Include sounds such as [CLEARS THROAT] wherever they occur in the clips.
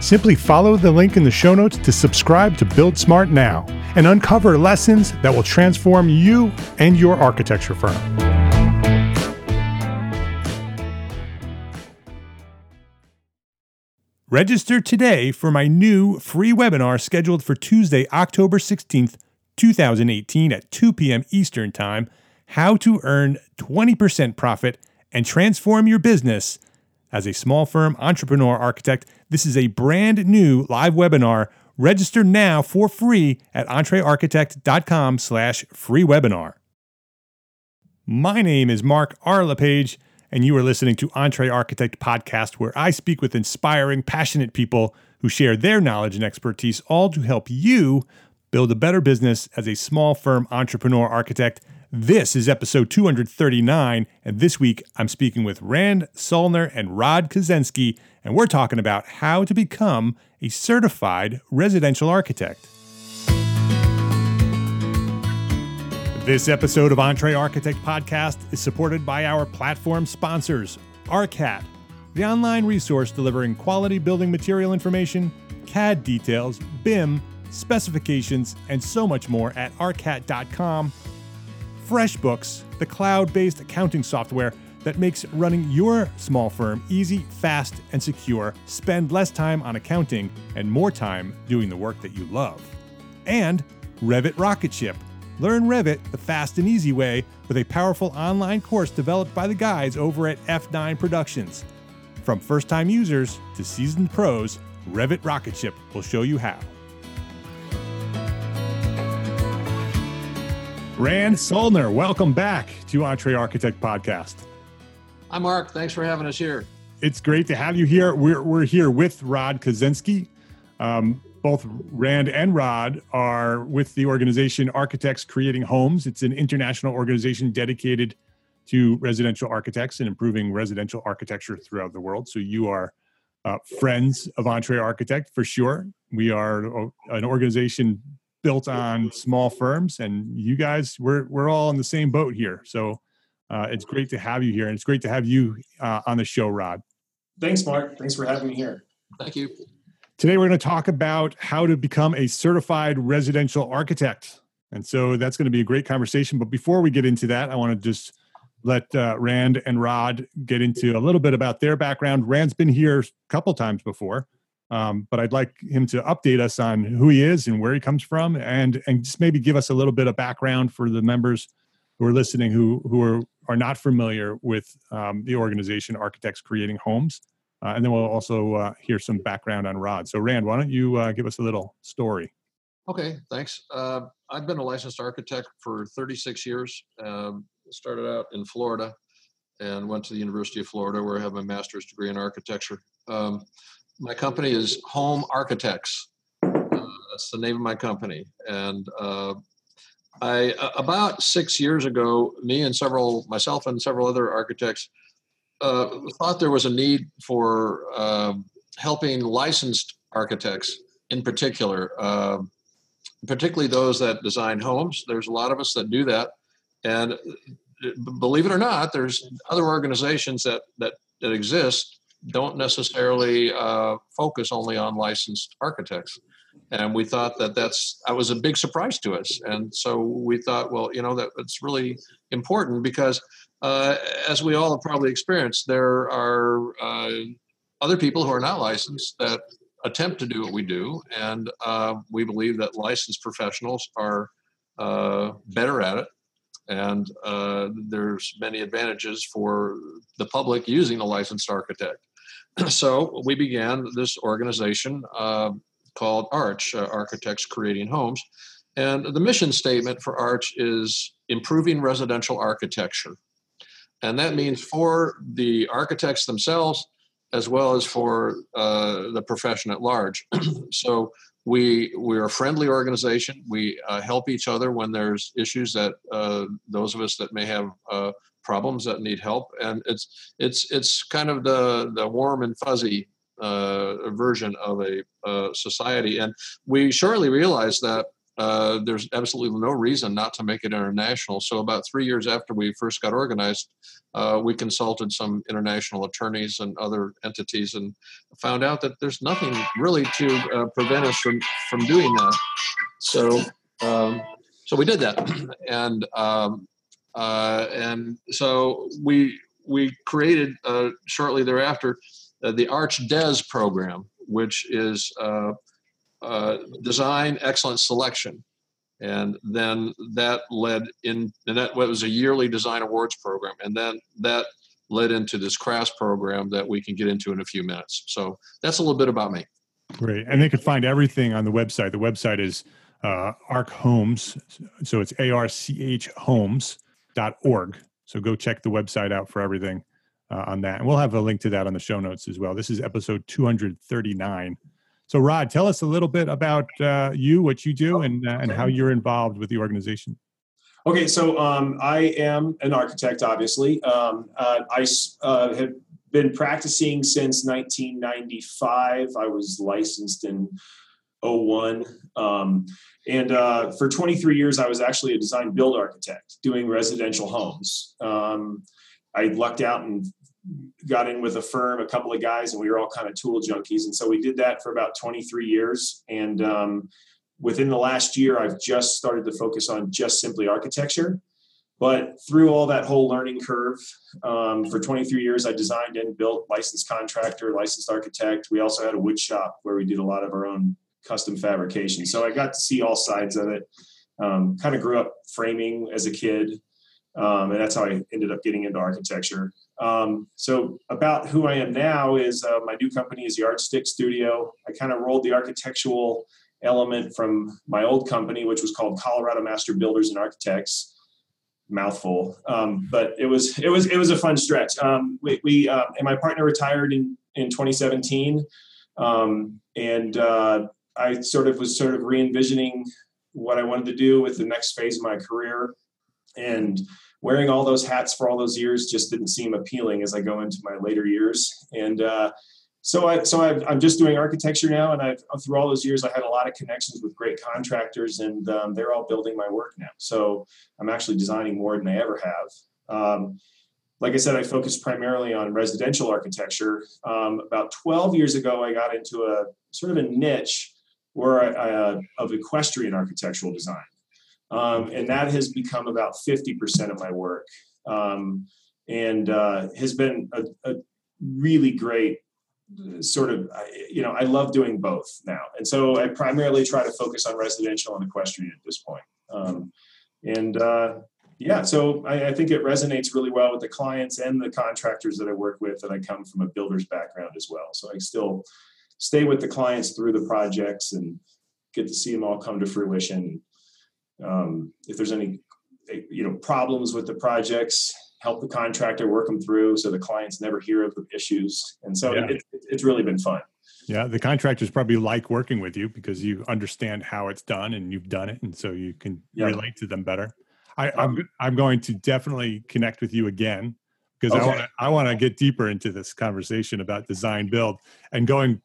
Simply follow the link in the show notes to subscribe to Build Smart now and uncover lessons that will transform you and your architecture firm. Register today for my new free webinar scheduled for Tuesday, October 16th, 2018 at 2 p.m. Eastern Time How to Earn 20% Profit and Transform Your Business as a small firm entrepreneur architect. This is a brand new live webinar Register now for free at entrearchitect.com slash free webinar. My name is Mark R. LePage, and you are listening to Entre Architect Podcast, where I speak with inspiring, passionate people who share their knowledge and expertise, all to help you build a better business as a small firm entrepreneur architect. This is episode 239, and this week I'm speaking with Rand Soellner and Rod Kozensky and we're talking about how to become a certified residential architect. This episode of Entre Architect Podcast is supported by our platform sponsors, ARCAT, the online resource delivering quality building material information, CAD details, BIM, specifications, and so much more at arcat.com. FreshBooks, the cloud based accounting software that makes running your small firm easy, fast, and secure. Spend less time on accounting and more time doing the work that you love. And Revit Rocket Ship. Learn Revit the fast and easy way with a powerful online course developed by the guys over at F9 Productions. From first time users to seasoned pros, Revit Rocket Ship will show you how. Rand Soellner, welcome back to Entre Architect Podcast. Hi, Mark. Thanks for having us here. It's great to have you here. We're, we're here with Rod Kozensky. Um, both Rand and Rod are with the organization Architects Creating Homes. It's an international organization dedicated to residential architects and improving residential architecture throughout the world. So you are uh, friends of Entre Architect for sure. We are an organization built on small firms, and you guys, we're we're all in the same boat here. So uh, it's great to have you here, and it's great to have you uh, on the show, Rod. Thanks, Mark. Thanks for having me here. Thank you. Today, we're going to talk about how to become a certified residential architect. And so that's going to be a great conversation. But before we get into that, I want to just let uh, Rand and Rod get into a little bit about their background. Rand's been here a couple times before, um, but I'd like him to update us on who he is and where he comes from, and and just maybe give us a little bit of background for the members who are listening who who are are not familiar with um, the organization Architects Creating Homes. Uh, and then we'll also uh, hear some background on Rod. So, Rand, why don't you uh, give us a little story? Okay, thanks. Uh, I've been a licensed architect for 36 years. Um, started out in Florida and went to the University of Florida where I have my master's degree in architecture. Um, my company is Home Architects. Uh, that's the name of my company. And uh, I about six years ago, me and several myself and several other architects uh, thought there was a need for um, helping licensed architects in particular, uh, particularly those that design homes. There's a lot of us that do that, and believe it or not, there's other organizations that that that exist don't necessarily uh, focus only on licensed architects. And we thought that that's that was a big surprise to us, and so we thought, well, you know, that it's really important because, uh, as we all have probably experienced, there are uh, other people who are not licensed that attempt to do what we do, and uh, we believe that licensed professionals are uh, better at it, and uh, there's many advantages for the public using a licensed architect. [CLEARS THROAT] so we began this organization uh, called Arch, uh, Architects Creating Homes, and the mission statement for Arch is improving residential architecture. And that means for the architects themselves, as well as for uh, the profession at large. [CLEARS THROAT] so we we're a friendly organization. We uh, help each other when there's issues that uh, those of us that may have uh, problems that need help, and it's it's it's kind of the the warm and fuzzy uh, version of a uh, society. And we shortly realized that uh, there's absolutely no reason not to make it international. So, about three years after we first got organized, uh, we consulted some international attorneys and other entities and found out that there's nothing really to uh, prevent us from, from doing that. So, um, so we did that. [CLEARS THROAT] and, um, uh, and so we, we created uh, shortly thereafter the Arch DES program, which is uh, design excellent selection. And then that led in and that was a yearly design awards program. And then that led into this CRAFTS program that we can get into in a few minutes. So that's a little bit about me. Great. And they can find everything on the website. The website is uh, arc homes. So it's arch homes.org so go check the website out for everything uh, on that. And we'll have a link to that on the show notes as well. This is episode 239 so, Rod, tell us a little bit about uh, you, what you do, and uh, and how you're involved with the organization. Okay, so um, I am an architect, obviously. Um, uh, I uh, have been practicing since 1995. I was licensed in 01. Um, and uh, for 23 years, I was actually a design build architect doing residential homes. Um, I lucked out and got in with a firm, a couple of guys, and we were all kind of tool junkies. And so we did that for about 23 years. And um, within the last year, I've just started to focus on just simply architecture. But through all that whole learning curve, um, for 23 years, I designed and built licensed contractor, licensed architect. We also had a wood shop where we did a lot of our own custom fabrication. So I got to see all sides of it. Um, kind of grew up framing as a kid, um, and that's how I ended up getting into architecture. Um, so about who I am now is uh, my new company is the Archstick Studio. I kind of rolled the architectural element from my old company, which was called Colorado Master Builders and Architects. Mouthful, um, but it was it was it was a fun stretch. Um, we, we uh, and my partner retired in in 2017, um, and uh, I sort of was sort of re envisioning what I wanted to do with the next phase of my career, and wearing all those hats for all those years just didn't seem appealing as I go into my later years. And uh, so I so i am just doing architecture now, and I've through all those years I had a lot of connections with great contractors, and um, they're all building my work now. So I'm actually designing more than I ever have. Um, like I said, I focus primarily on residential architecture. Um, about 12 years ago, I got into a sort of a niche where I, I, uh, of equestrian architectural design. Um, and that has become about 50% of my work. Um, and uh, has been a, a, really great sort of you know i love doing both now. And so i primarily try to focus on residential and equestrian at this point. Um, and uh, yeah so I, I, think it resonates really well with the clients and the contractors that i work with and i come from a builder's background as well. So i still stay with the clients through the projects and get to see them all come to fruition um, if there's any you know problems with the projects help the contractor work them through so the clients never hear of the issues. And so Yeah. it, it, it's really been fun. Yeah, the contractors probably like working with you because you understand how it's done and you've done it, and so you can Yeah. relate to them better. I, I'm Um, I'm going to definitely connect with you again because I want to I want to get deeper into this conversation about design build and going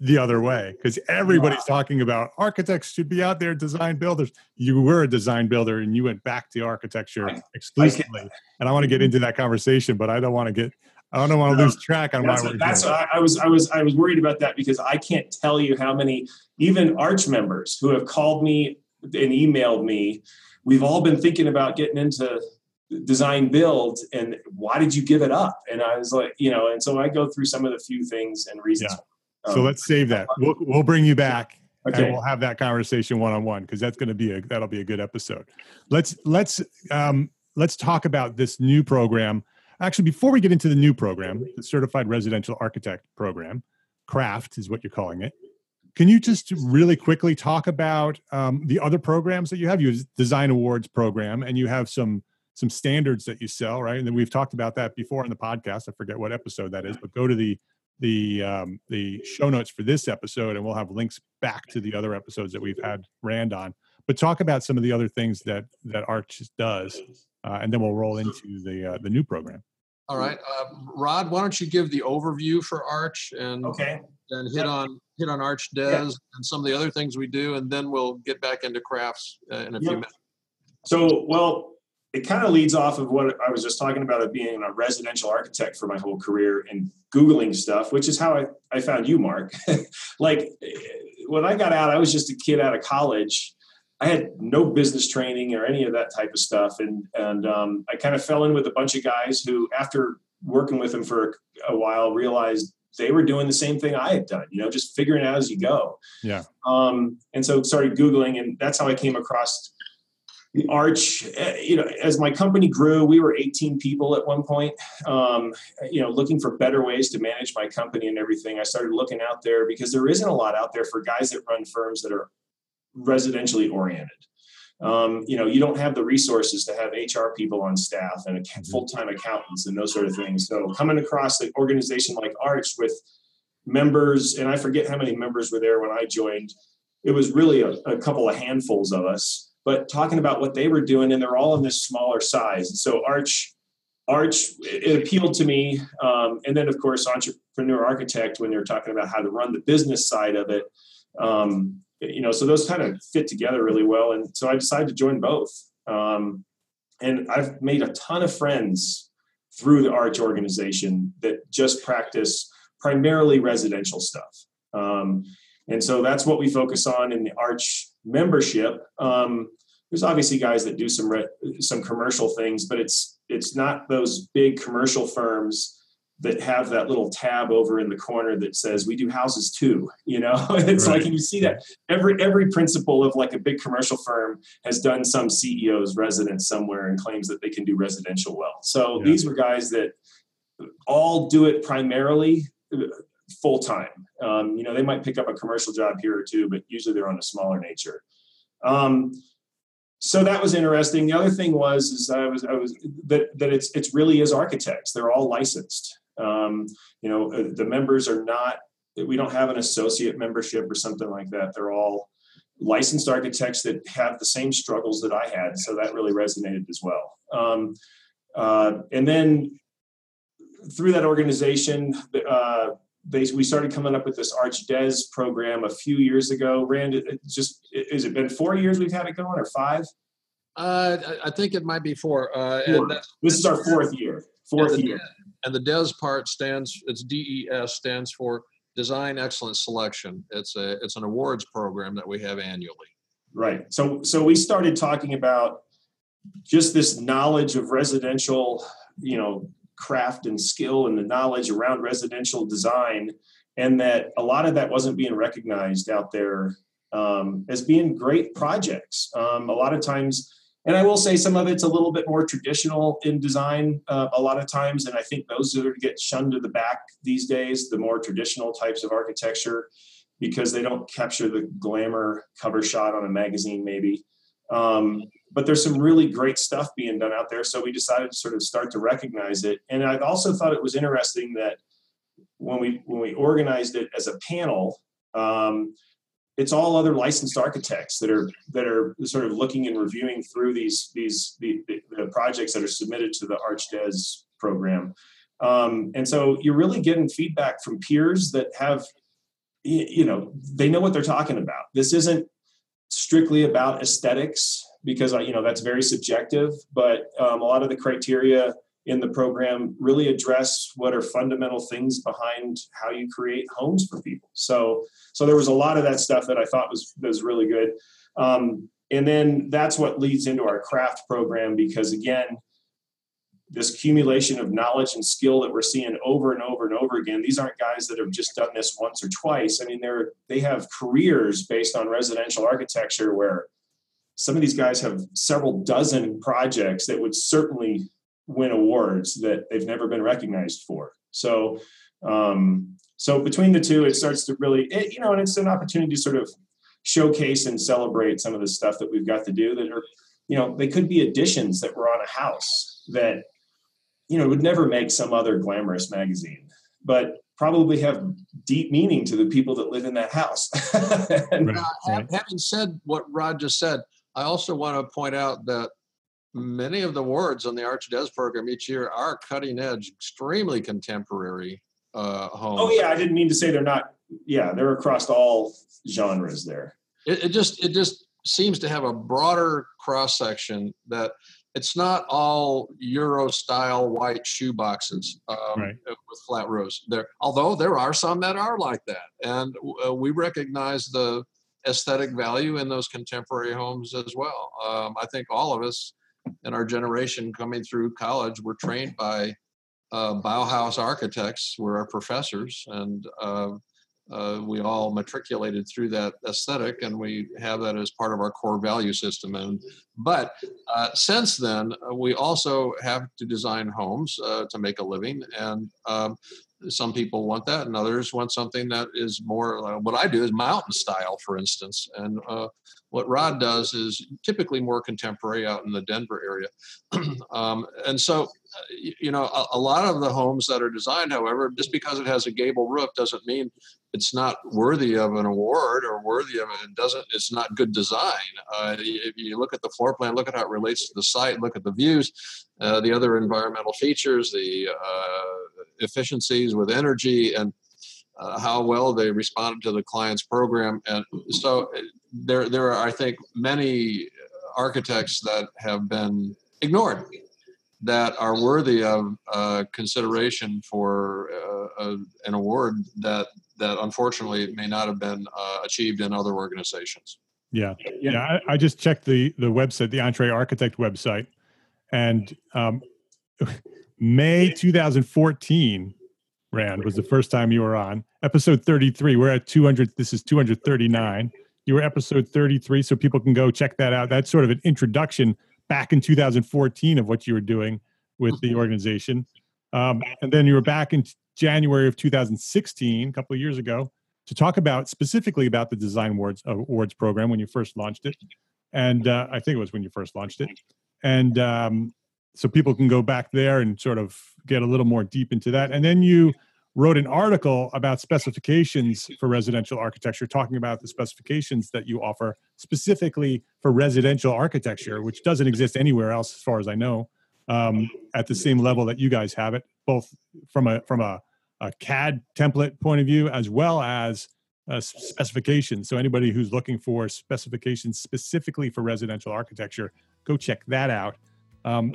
the other way because everybody's talking about architects should be out there design builders. You were a design builder and you went back to architecture I- exclusively, and I want to get mm-hmm. into that conversation, but I don't want to get I don't want to No, lose track on why That's, we're that's here. I, I was I was I was worried about that because I can't tell you how many even arch members who have called me and emailed me. We've all been thinking about getting into design build and why did you give it up? And I was like, you know, and so I go through some of the few things and reasons. So Um, let's save that. We'll we'll bring you back okay. and we'll have that conversation one on one because that's going to be a that'll be a good episode. Let's let's um, let's talk about this new program. Actually, before we get into the new program, the Certified Residential Architect Program, CRAFT is what you're calling it. Can you just really quickly talk about um, the other programs that you have? You have Design Awards program, and you have some some standards that you sell, right? And then we've talked about that before in the podcast. I forget what episode that is, but go to the the um, the show notes for this episode, and we'll have links back to the other episodes that we've had Rand on. But talk about some of the other things that that Arch does, uh, and then we'll roll into the uh, the new program. All right, uh, Rod, why don't you give the overview for Arch and Okay. and hit Yeah. on hit on Arch Des Yeah. and some of the other things we do, and then we'll get back into crafts uh, in a few minutes. So, well, it kind of leads off of what I was just talking about of being a residential architect for my whole career and Googling stuff, which is how I, I found you, Mark. [LAUGHS] like when I got out, I was just a kid out of college. I had no business training or any of that type of stuff. And, and um, I kind of fell in with a bunch of guys who, after working with them for a while, realized they were doing the same thing I had done, you know, just figuring out as you go. Yeah. Um, and so started Googling, and that's how I came across the arch eh, you know as my company grew we were 18 people at one point um, you know looking for better ways to manage my company and everything. I started looking out there because there isn't a lot out there for guys that run firms that are residentially oriented. Um, you know you don't have the resources to have hr people on staff and full-time accountants and those sort of things. So coming across an organization like arch with members and i forget how many members were there when i joined it was really a, a couple of handfuls of us but talking about what they were doing and they're all in this smaller size. And so arch arch it appealed to me um, and then of course entrepreneur architect when you're talking about how to run the business side of it um, you know so those kind of fit together really well and so i decided to join both. Um, and i've made a ton of friends through the arch organization that just practice primarily residential stuff. Um, and so that's what we focus on in the arch membership um, there's obviously guys that do some re- some commercial things but it's it's not those big commercial firms that have that little tab over in the corner that says we do houses too [LAUGHS] you know [LAUGHS] it's Right. like you see that every every principal of like a big commercial firm has done some ceo's residence somewhere and claims that they can do residential well so Yeah. these were guys that all do it primarily full time um, you know they might pick up a commercial job here or two but usually they're on a smaller nature um, so that was interesting. The other thing was is I was I was that that it's it's really is architects. They're all licensed. Um, you know, uh, the members are not. We don't have an associate membership or something like that. They're all licensed architects that have the same struggles that I had. So that really resonated as well. Um, uh, and then through that organization, uh, they, we started coming up with this Arch Des program a few years ago. Rand, it, just has it been four years we've had it going or five? Uh, I- think it might be four. Uh, Four. and This is our fourth year. Fourth year. and the DES part stands. It's DES stands for Design Excellence Selection. It's a it's an awards program that we have annually. Right. So so we started talking about just this knowledge of residential, you know, craft and skill and the knowledge around residential design, and that a lot of that wasn't being recognized out there um, as being great projects. Um, a lot of times, and I will say some of it's a little bit more traditional in design uh, a lot of times, and I think those are get shunned to the back these days, the more traditional types of architecture because they don't capture the glamour cover shot on a magazine maybe Um, but there's some really great stuff being done out there. So we decided to sort of start to recognize it. And I also thought it was interesting that when we when we organized it as a panel, um, it's all other licensed architects that are that are sort of looking and reviewing through these these the, the, the projects that are submitted to the ArchDes program. Um, and so you're really getting feedback from peers that have you know they know what they're talking about. This isn't strictly about aesthetics because I, you know that's very subjective, but um, a lot of the criteria in the program really address what are fundamental things behind how you create homes for people. So, so there was a lot of that stuff that I thought was was really good. Um, and then that's what leads into our craft program because again, this accumulation of knowledge and skill that we're seeing over and over and over again. These aren't guys that have just done this once or twice. I mean, they're they have careers based on residential architecture where some of these guys have several dozen projects that would certainly win awards that they've never been recognized for. So, um, so between the two, it starts to really, it, you know, and it's an opportunity to sort of showcase and celebrate some of the stuff that we've got to do that are, you know, they could be additions that were on a house that, you know, it would never make some other glamorous magazine, but probably have deep meaning to the people that live in that house. [LAUGHS] and, right, right. Having said what Rod just said, I also want to point out that many of the awards on the ArchDes program each year are cutting edge, extremely contemporary uh, homes. Oh yeah, I didn't mean to say they're not. Yeah, they're across all genres there. It, it just it just seems to have a broader cross section that it's not all Euro style white shoe boxes um, right. with flat roofs. There, although there are some that are like that, and uh, we recognize the aesthetic value in those contemporary homes as well. Um, I think all of us in our generation coming through college were trained by uh, Bauhaus architects, were our professors, and uh, uh, we all matriculated through that aesthetic, and we have that as part of our core value system. And but uh, since then, uh, we also have to design homes uh, to make a living, and um, some people want that and others want something that is more uh, what i do is mountain style for instance and uh, what rod does is typically more contemporary out in the denver area [CLEARS THROAT] um, and so you know a, a, lot of the homes that are designed however just because it has a gable roof doesn't mean it's not worthy of an award or worthy of it. Doesn't. It's not good design. Uh, if you look at the floor plan, look at how it relates to the site, look at the views, uh, the other environmental features, the uh, efficiencies with energy, and uh, how well they responded to the client's program. And so uh, there, there are, I think, many architects that have been ignored that are worthy of uh, consideration for uh, an award that that unfortunately may not have been uh, achieved in other organizations. Yeah, yeah. yeah I, I, just checked the the website, the Entre Architect website, and um, [LAUGHS] May 2014, Rand was the first time you were on episode 33. We're at 200. This is 239. You were episode 33, so people can go check that out. That's sort of an introduction back in 2014 of what you were doing with the organization. Um, and then you were back in January of 2016, a couple of years ago, to talk about specifically about the Design Awards uh, Awards program when you first launched it, and uh, I think it was when you first launched it, and um, so people can go back there and sort of get a little more deep into that. And then you wrote an article about specifications for residential architecture, talking about the specifications that you offer specifically for residential architecture, which doesn't exist anywhere else, as far as I know, um, at the same level that you guys have it, both from a from a, a CAD template point of view as well as uh, specifications. So anybody who's looking for specifications specifically for residential architecture, go check that out. Um,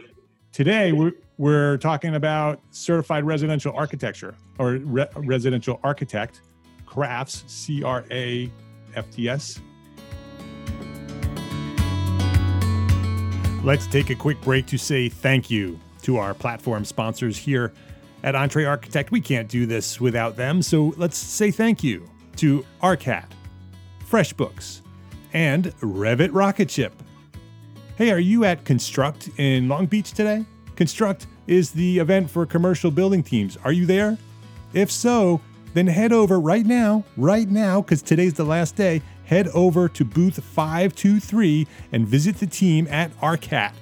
today we're, we're talking about certified residential architecture or re- residential architect crafts c-r-a-f-t-s let's take a quick break to say thank you to our platform sponsors here at Entre Architect. We can't do this without them, so let's say thank you to ARCAT, FreshBooks, and Revit Rocket Ship. Hey, are you at Construct in Long Beach today? Construct is the event for commercial building teams. Are you there? If so, then head over right now, right now, because today's the last day. Head over to booth 523 and visit the team at ARCAT.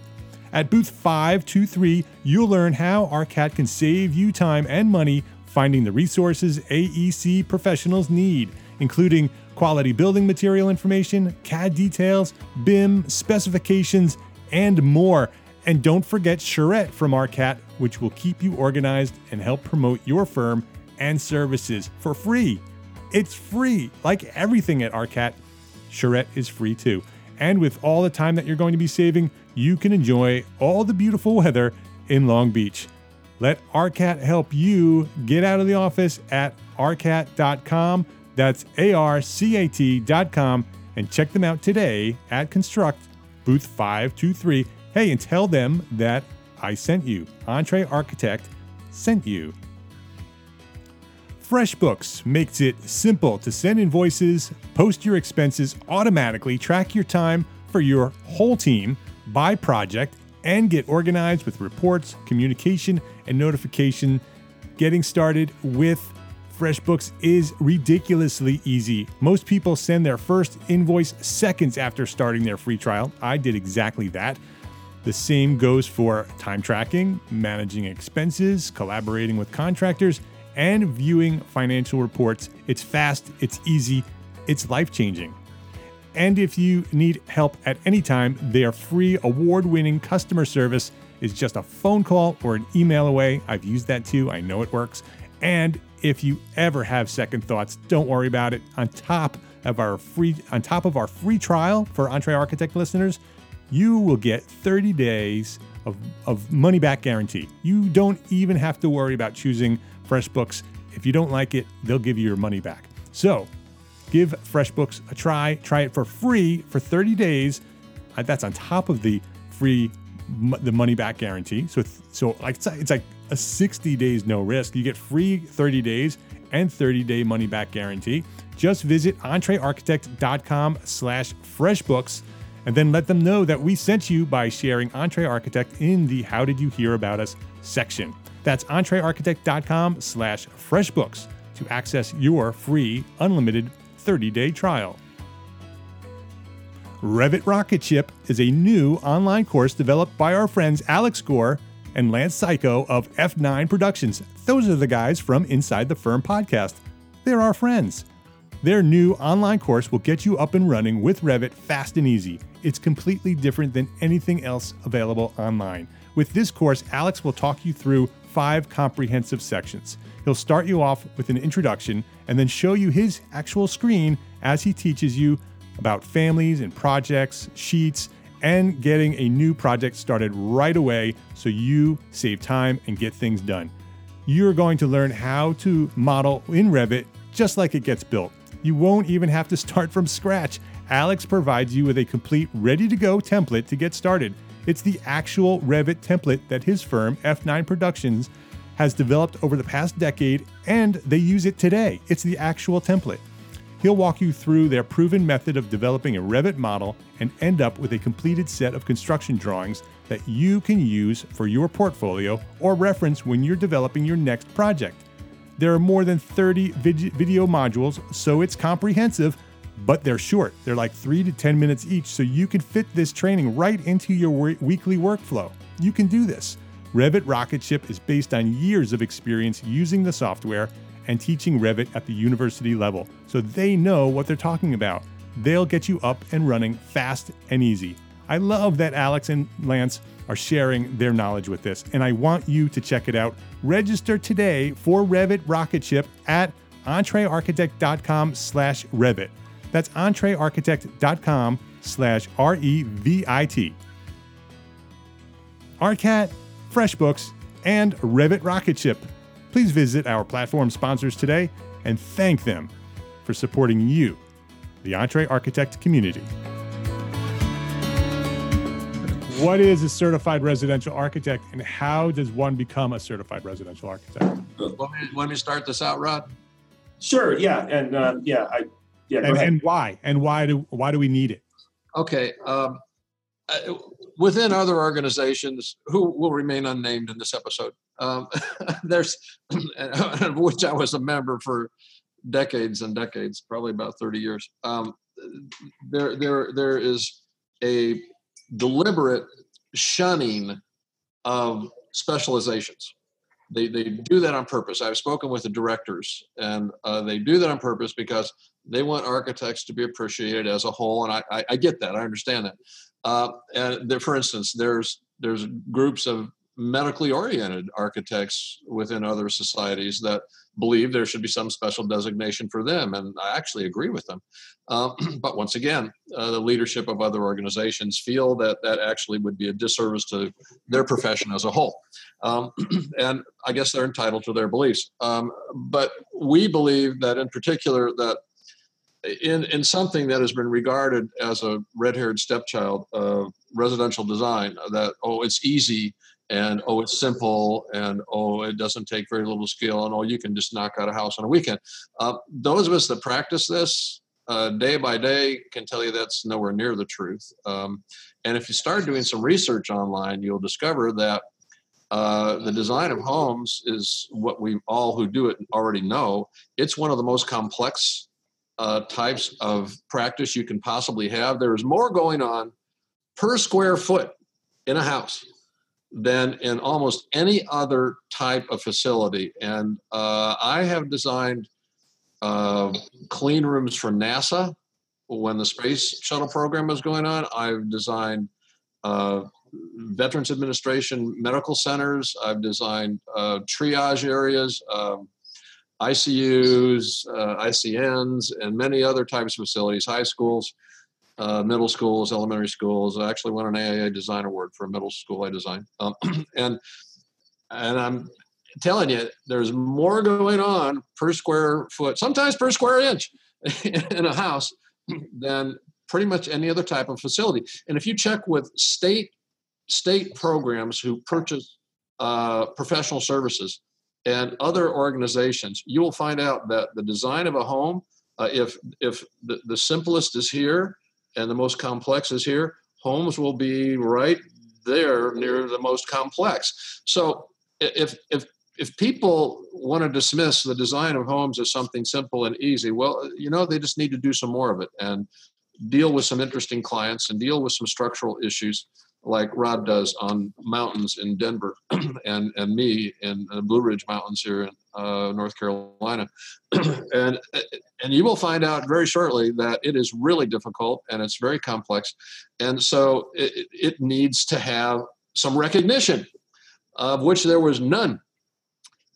At booth 523, you'll learn how ARCAT can save you time and money finding the resources AEC professionals need, including quality building material information, CAD details, BIM, specifications, and more. And don't forget Charette from ARCAT, which will keep you organized and help promote your firm and services for free. It's free, like everything at ARCAT. Charette is free too. And with all the time that you're going to be saving, you can enjoy all the beautiful weather in Long Beach. Let ARCAT help you get out of the office at arcat.com. That's A R C A T.com. And check them out today at Construct, booth 523. Hey, and tell them that I sent you. Entre Architect sent you. FreshBooks makes it simple to send invoices, post your expenses automatically, track your time for your whole team by project, and get organized with reports, communication, and notification. Getting started with FreshBooks is ridiculously easy. Most people send their first invoice seconds after starting their free trial. I did exactly that. The same goes for time tracking, managing expenses, collaborating with contractors, and viewing financial reports. It's fast, it's easy, it's life changing. And if you need help at any time, their free award winning customer service is just a phone call or an email away. I've used that too, I know it works. And if you ever have second thoughts, don't worry about it. On top of our free on top of our free trial for Entre Architect listeners, you will get 30 days of, of money back guarantee. You don't even have to worry about choosing FreshBooks. If you don't like it, they'll give you your money back. So give FreshBooks a try. Try it for free for 30 days. Uh, that's on top of the free the money back guarantee. So so like it's like a 60 days no risk. You get free 30 days and 30 day money back guarantee. Just visit entrearchitect.com slash freshbooks and then let them know that we sent you by sharing Entre Architect in the How Did You Hear About Us section. That's entrearchitect.com slash freshbooks to access your free unlimited 30-day trial. Revit Rocket Ship is a new online course developed by our friends Alex Gore and Lance Cayko of F9 Productions. Those are the guys from Inside the Firm podcast. They're our friends. Their new online course will get you up and running with Revit fast and easy. It's completely different than anything else available online. With this course, Alex will talk you through five comprehensive sections. He'll start you off with an introduction and then show you his actual screen as he teaches you about families and projects, sheets, and getting a new project started right away so you save time and get things done. You're going to learn how to model in Revit just like it gets built. You won't even have to start from scratch. Alex provides you with a complete, ready to go template to get started. It's the actual Revit template that his firm, F9 Productions, has developed over the past decade, and they use it today. It's the actual template. He'll walk you through their proven method of developing a Revit model and end up with a completed set of construction drawings that you can use for your portfolio or reference when you're developing your next project. There are more than 30 vid- video modules, so it's comprehensive, but they're short. They're like 3 to 10 minutes each, so you can fit this training right into your weekly workflow. You can do this. Revit Rocket Ship is based on years of experience using the software and teaching Revit at the university level, so they know what they're talking about. They'll get you up and running fast and easy. I love that Alex and Lance are sharing their knowledge with this, and I want you to check it out. Register today for Revit Rocket Ship at entrearchitect.com slash Revit. That's entrearchitect.com slash R-E-V-I-T. ARCAT, FreshBooks, and Revit Rocket Ship please visit our platform sponsors today and thank them for supporting you, the Entre Architect community. What is a certified residential architect and how does one become a certified residential architect? Let me, want me start this out, Rod? Sure. Yeah. And uh, yeah, I, yeah. And, and, why? And why do why do we need it? Okay. Um, within other organizations who will remain unnamed in this episode, um, [LAUGHS] there's [CLEARS THROAT] which I was a member for decades and decades, probably about 30 years. Um, there, there, there is a deliberate shunning of specializations. They, they do that on purpose. I've spoken with the directors, and uh, they do that on purpose because they want architects to be appreciated as a whole, and I, I, I get that. I understand that. Uh, and there, for instance, there's there's groups of medically oriented architects within other societies that believe there should be some special designation for them, and I actually agree with them. Uh, [CLEARS THROAT] but once again, uh, the leadership of other organizations feel that that actually would be a disservice to their profession as a whole. Um, [CLEARS THROAT] and I guess they're entitled to their beliefs. Um, but we believe that, in particular, that in, in something that has been regarded as a red-haired stepchild of residential design, that oh, it's easy and oh it's simple and oh it doesn't take very little skill and oh you can just knock out a house on a weekend. Uh, those of us that practice this uh, day by day can tell you that's nowhere near the truth. Um, and if you start doing some research online you'll discover that uh, the design of homes is what we all who do it already know. It's one of the most complex uh, types of practice you can possibly have there is more going on per square foot in a house than in almost any other type of facility. And uh, I have designed uh, clean rooms for NASA when the space shuttle program was going on. I've designed uh, Veterans Administration medical centers. I've designed uh, triage areas. Um, ICUs, uh, ICNs, and many other types of facilities, high schools uh, middle schools, elementary schools. I actually won an AIA Design Award for a middle school I designed, um, [CLEARS THROAT] and and I'm telling you, there's more going on per square foot, sometimes per square inch, [LAUGHS] in a house than pretty much any other type of facility. And if you check with state state programs who purchase uh, professional services and other organizations, you will find out that the design of a home, uh, if if the, the simplest is here and the most complex is here, homes will be right there near the most complex. So if if if people want to dismiss the design of homes as something simple and easy, well, you know, they just need to do some more of it and deal with some interesting clients and deal with some structural issues like Rod does on mountains in Denver [CLEARS THROAT] and, and me in the Blue Ridge Mountains here in uh, North Carolina. [CLEARS THROAT] and, and you will find out very shortly that it is really difficult and it's very complex. And so it, it needs to have some recognition, of which there was none.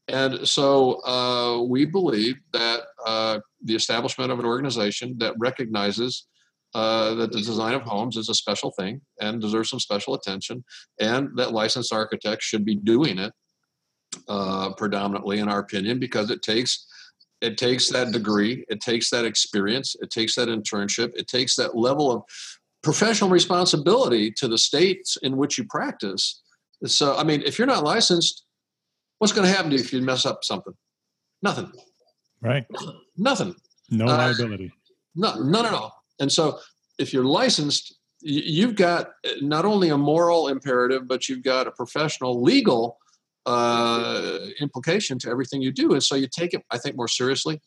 And so uh, we believe that uh, the establishment of an organization that recognizes uh, that the design of homes is a special thing and deserves some special attention, and that licensed architects should be doing it uh, predominantly, in our opinion, because it takes it takes that degree, it takes that experience, it takes that internship, it takes that level of professional responsibility to the states in which you practice. So, I mean, if you're not licensed, what's going to happen to you if you mess up something? Nothing. Right. Nothing. No uh, liability. No, none at all. And so, if you're licensed, you've got not only a moral imperative, but you've got a professional legal uh, implication to everything you do. And so you take it, I think, more seriously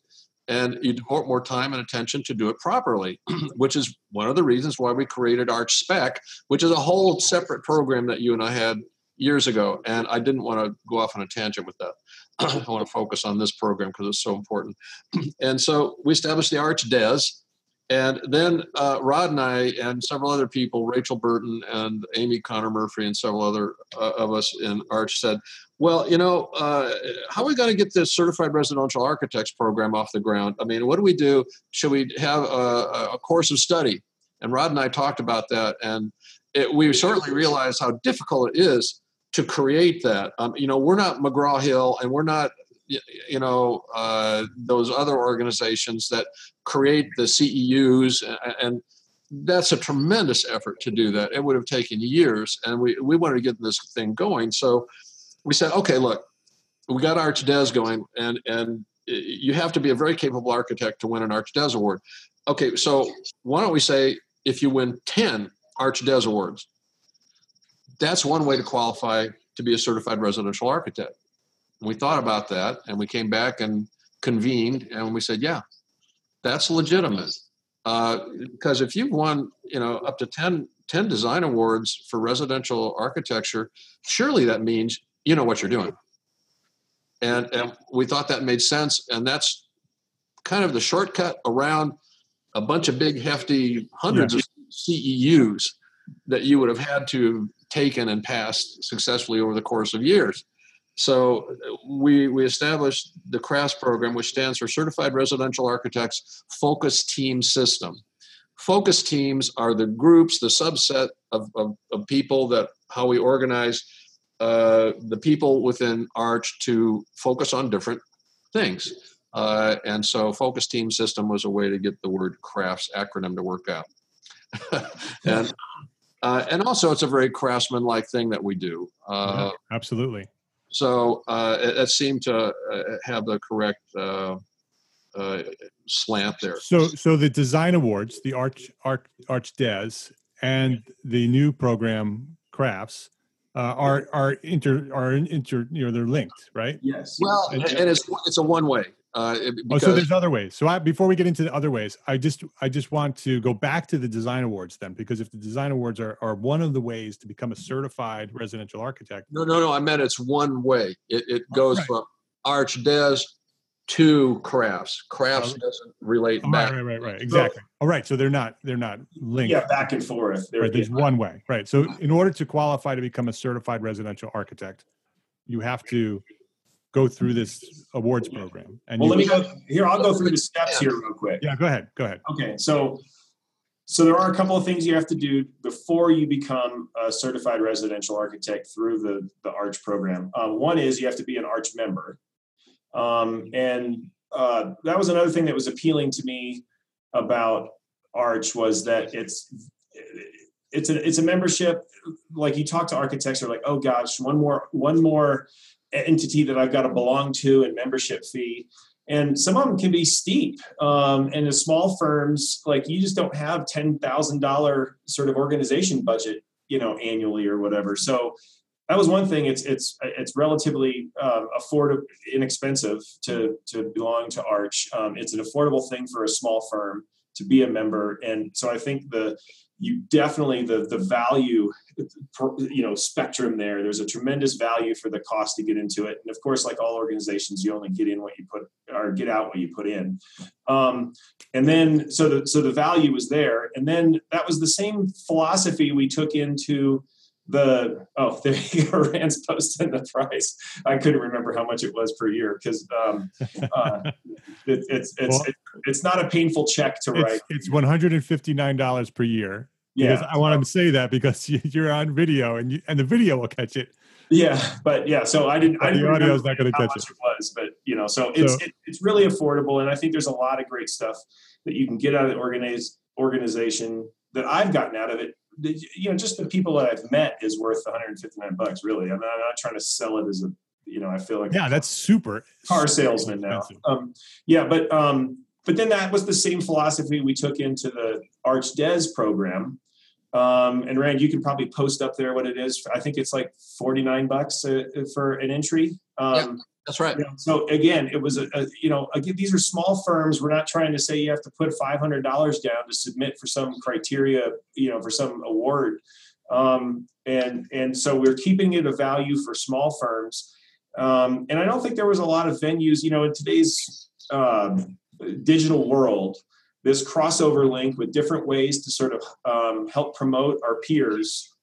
and you devote more time and attention to do it properly, [CLEARS THROAT] which is one of the reasons why we created Arch Spec, which is a whole separate program that you and I had years ago. And I didn't want to go off on a tangent with that. [CLEARS THROAT] I want to focus on this program because it's so important. [CLEARS THROAT] and so we established the Arch Des and then uh, Rod and I and several other people, Rachel Burton and Amy Connor Murphy and several other uh, of us in Arch said, well, you know, uh, how are we going to get this certified residential architects program off the ground? I mean, what do we do? Should we have a, a course of study? And Rod and I talked about that, and it, we certainly realized how difficult it is to create that. Um, you know, we're not McGraw Hill, and we're not you know uh, those other organizations that create the CEUs and that's a tremendous effort to do that. It would have taken years, and we, we wanted to get this thing going. So we said, okay, look, we got Arch Des going, and and you have to be a very capable architect to win an Arch Des award. Okay, so why don't we say if you win ten Arch Des awards, that's one way to qualify to be a certified residential architect. We thought about that and we came back and convened and we said, yeah, that's legitimate. Uh, because if you've won, you know, up to 10, 10 design awards for residential architecture, surely that means you know what you're doing. And, and we thought that made sense. And that's kind of the shortcut around a bunch of big, hefty hundreds yeah. of CEUs that you would have had to have taken and passed successfully over the course of years. So we we established the CRAFTS program, which stands for Certified Residential Architects Focus Team System. Focus teams are the groups, the subset of, of, of people that how we organize uh, the people within Arch to focus on different things. Uh, and so focus team system was a way to get the word crafts acronym to work out. [LAUGHS] and uh, and also it's a very craftsman-like thing that we do. Uh, yeah, absolutely. So uh, it, it, seemed to uh, have the correct uh, uh, slant there. So so the design awards, the Arch Arch Arch Des, and the new program Crafts are are inter are inter you know they're linked, right? Yes. Well, and, and it's it's a one way. Uh, oh, so there's other ways. So I, before we get into the other ways, I just I just want to go back to the design awards then, because if the design awards are, are one of the ways to become a certified residential architect. No, no, no. I meant it's one way. It, it oh, goes right. from Arch Des to crafts. Crafts oh, doesn't relate oh, back. Right, right, right, exactly. So, All right, so they're not they're not linked. Yeah, back and forth. Right, there's one way. Right. So in order to qualify to become a certified residential architect, you have to go through this awards program. And well, let me go here. I'll go through the steps here real quick. Yeah, go ahead. Go ahead. Okay, so so there are a couple of things you have to do before you become a certified residential architect through the the Arch program. Um, one is you have to be an Arch member, um, and uh, that was another thing that was appealing to me about Arch was that it's it's a it's a membership like you talk to architects are like oh gosh one more one more entity that I've got to belong to and membership fee. And some of them can be steep. Um, and the small firms, like you just don't have ten thousand dollar sort of organization budget, you know, annually or whatever. So that was one thing. It's it's it's relatively um, affordable, inexpensive to to belong to Arch. Um, it's an affordable thing for a small firm to be a member, and so I think the you definitely the the value you know spectrum there there's a tremendous value for the cost to get into it. And of course like all organizations you only get in what you put or get out what you put in. Um, and then so the so the value was there. And then that was the same philosophy we took into the oh [LAUGHS] there you go rand's posting the price. I couldn't remember how much it was per year because um, uh, it, it's it's well, it, it's not a painful check to write it's, it's $159 per year yeah because i want to say that because [LAUGHS] you're on video and you, and the video will catch it yeah but yeah so i didn't but i didn't the audio is not going to catch it. it was but you know so it's so, it, it's really affordable and i think there's a lot of great stuff that you can get out of the organization that i've gotten out of it you know, just the people that I've met is worth 159 bucks. Really, I'm not, I'm not trying to sell it as a, you know, I feel like yeah, that's super car salesman now. Um, yeah, but um, but then that was the same philosophy we took into the Arch Des program. Um, and Rand, you can probably post up there what it is. I think it's like 49 bucks uh, for an entry. Um, that's right. You know, so again, it was a, a, you know again, these are small firms. We're not trying to say you have to put five hundred dollars down to submit for some criteria, you know, for some award. Um, and and so we're keeping it a value for small firms. Um, and I don't think there was a lot of venues, you know, in today's uh, digital world, this crossover link with different ways to sort of um, help promote our peers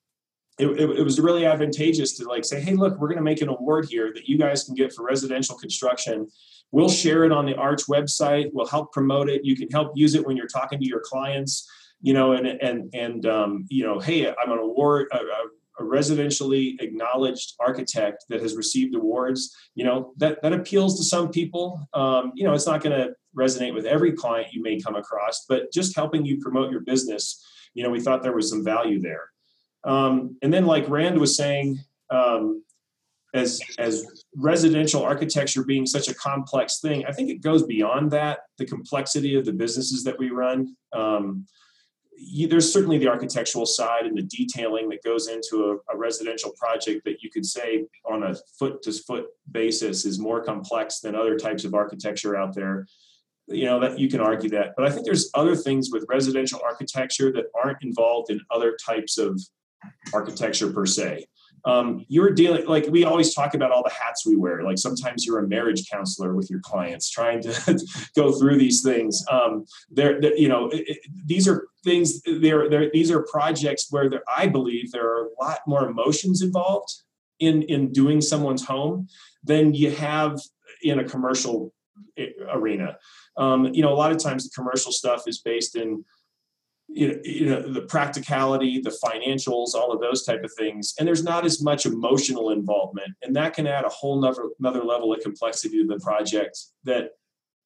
it, it, it, was really advantageous to like say, hey, look, we're going to make an award here that you guys can get for residential construction. We'll share it on the Arch website. We'll help promote it. You can help use it when you're talking to your clients, you know, and and and um, you know, hey, I'm an award. A, a residentially acknowledged architect that has received awards you know that that appeals to some people um, you know it's not going to resonate with every client you may come across but just helping you promote your business you know we thought there was some value there um, and then, like Rand was saying, um, as as residential architecture being such a complex thing, I think it goes beyond that. The complexity of the businesses that we run. Um, you, there's certainly the architectural side and the detailing that goes into a, a residential project that you could say on a foot to foot basis is more complex than other types of architecture out there. You know that you can argue that. But i think there's other things with residential architecture that aren't involved in other types of architecture per se um, you're dealing like we always talk about all the hats we wear. Like sometimes you're a marriage counselor with your clients trying to [LAUGHS] go through these things. Um, they're, they're you know it, it, these are things they're, they're these are projects where i believe there are a lot more emotions involved in in doing someone's home than you have in a commercial eh, arena. Um, you know a lot of times the commercial stuff is based in you know, you know the practicality the financials all of those type of things. And there's not as much emotional involvement. And that can add a whole nother, another level of complexity to the project that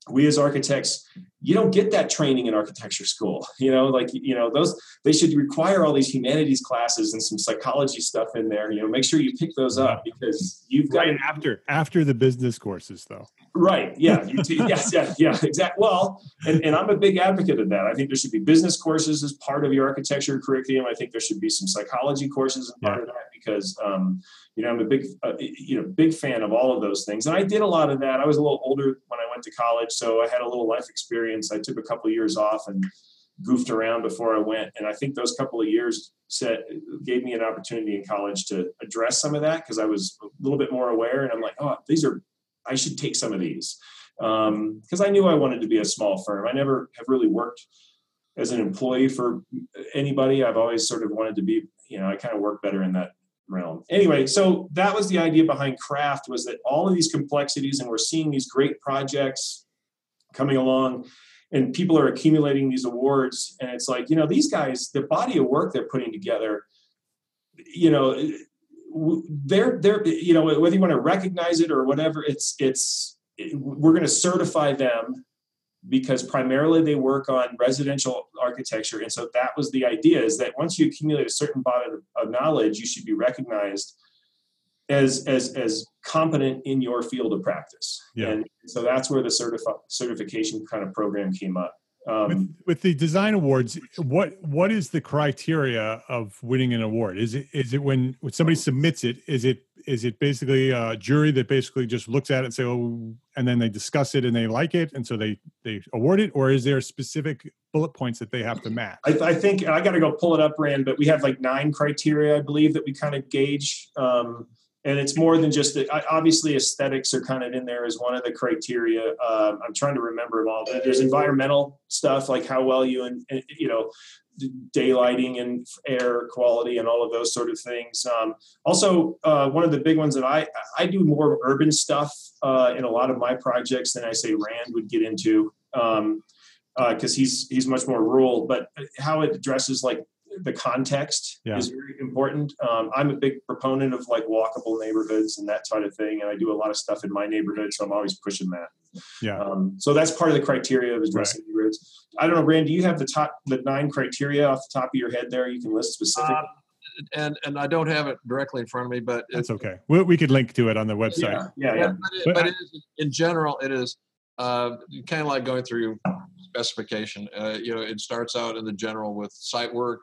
we as architects you don't get that training in architecture school [LAUGHS] you know like you know those they should require all these humanities classes and some psychology stuff in there you know make sure you pick those up because you've got right after after the business courses though. Right yeah you t- [LAUGHS] yes yeah yeah exactly well and, and i'm a big advocate of that. I think there should be business courses as part of your architecture curriculum. I think there should be some psychology courses as part yeah. of that because um, you know i'm a big uh, you know big fan of all of those things. And i did a lot of that. I was a little older when i went to college so i had a little life experience. I took a couple of years off and goofed around before i went. And i think those couple of years set gave me an opportunity in college to address some of that because i was a little bit more aware. And i'm like oh these are i should take some of these. Because um, i knew i wanted to be a small firm. I never have really worked as an employee for anybody. I've always sort of wanted to be you know i kind of work better in that realm. Anyway, so that was the idea behind craft was that all of these complexities and we're seeing these great projects coming along and people are accumulating these awards and it's like, you know, these guys, the body of work they're putting together, you know, they're they're you know whether you want to recognize it or whatever it's it's we're going to certify them because primarily they work on residential architecture. And so that was the idea is that once you accumulate a certain body of knowledge, you should be recognized as as as competent in your field of practice. Yeah. And so that's where the certifi- certification kind of program came up. Um, with, with, the design awards, what what is the criteria of winning an award? Is it is it when when somebody submits it? Is it is it basically a jury that basically just looks at it and say, oh, and then they discuss it and they like it, and so they they award it, or is there specific bullet points that they have to match? I, I think I got to go pull it up, Rand, but we have like nine criteria, I believe, that we kind of gauge. Um, and it's more than just the, obviously aesthetics are kind of in there as one of the criteria. Um, i'm trying to remember them all there's environmental stuff like how well you and you know daylighting and air quality and all of those sort of things. Um, also uh, one of the big ones that i i do more urban stuff uh, in a lot of my projects than i say rand would get into because um, uh, he's he's much more rural but how it addresses like the context yeah. is very important. Um, I'm a big proponent of like walkable neighborhoods and that sort of thing, and I do a lot of stuff in my neighborhood, so I'm always pushing that. Yeah. Um, so that's part of the criteria of addressing right. neighborhoods. I don't know, Rand. Do you have the top the nine criteria off the top of your head there? You can list specific. Um, and and I don't have it directly in front of me, but that's okay. We, we could link to it on the website. Yeah, yeah. yeah. But, it, but, but it is, in general, it is uh, kind of like going through specification. Uh, you know, it starts out in the general with site work,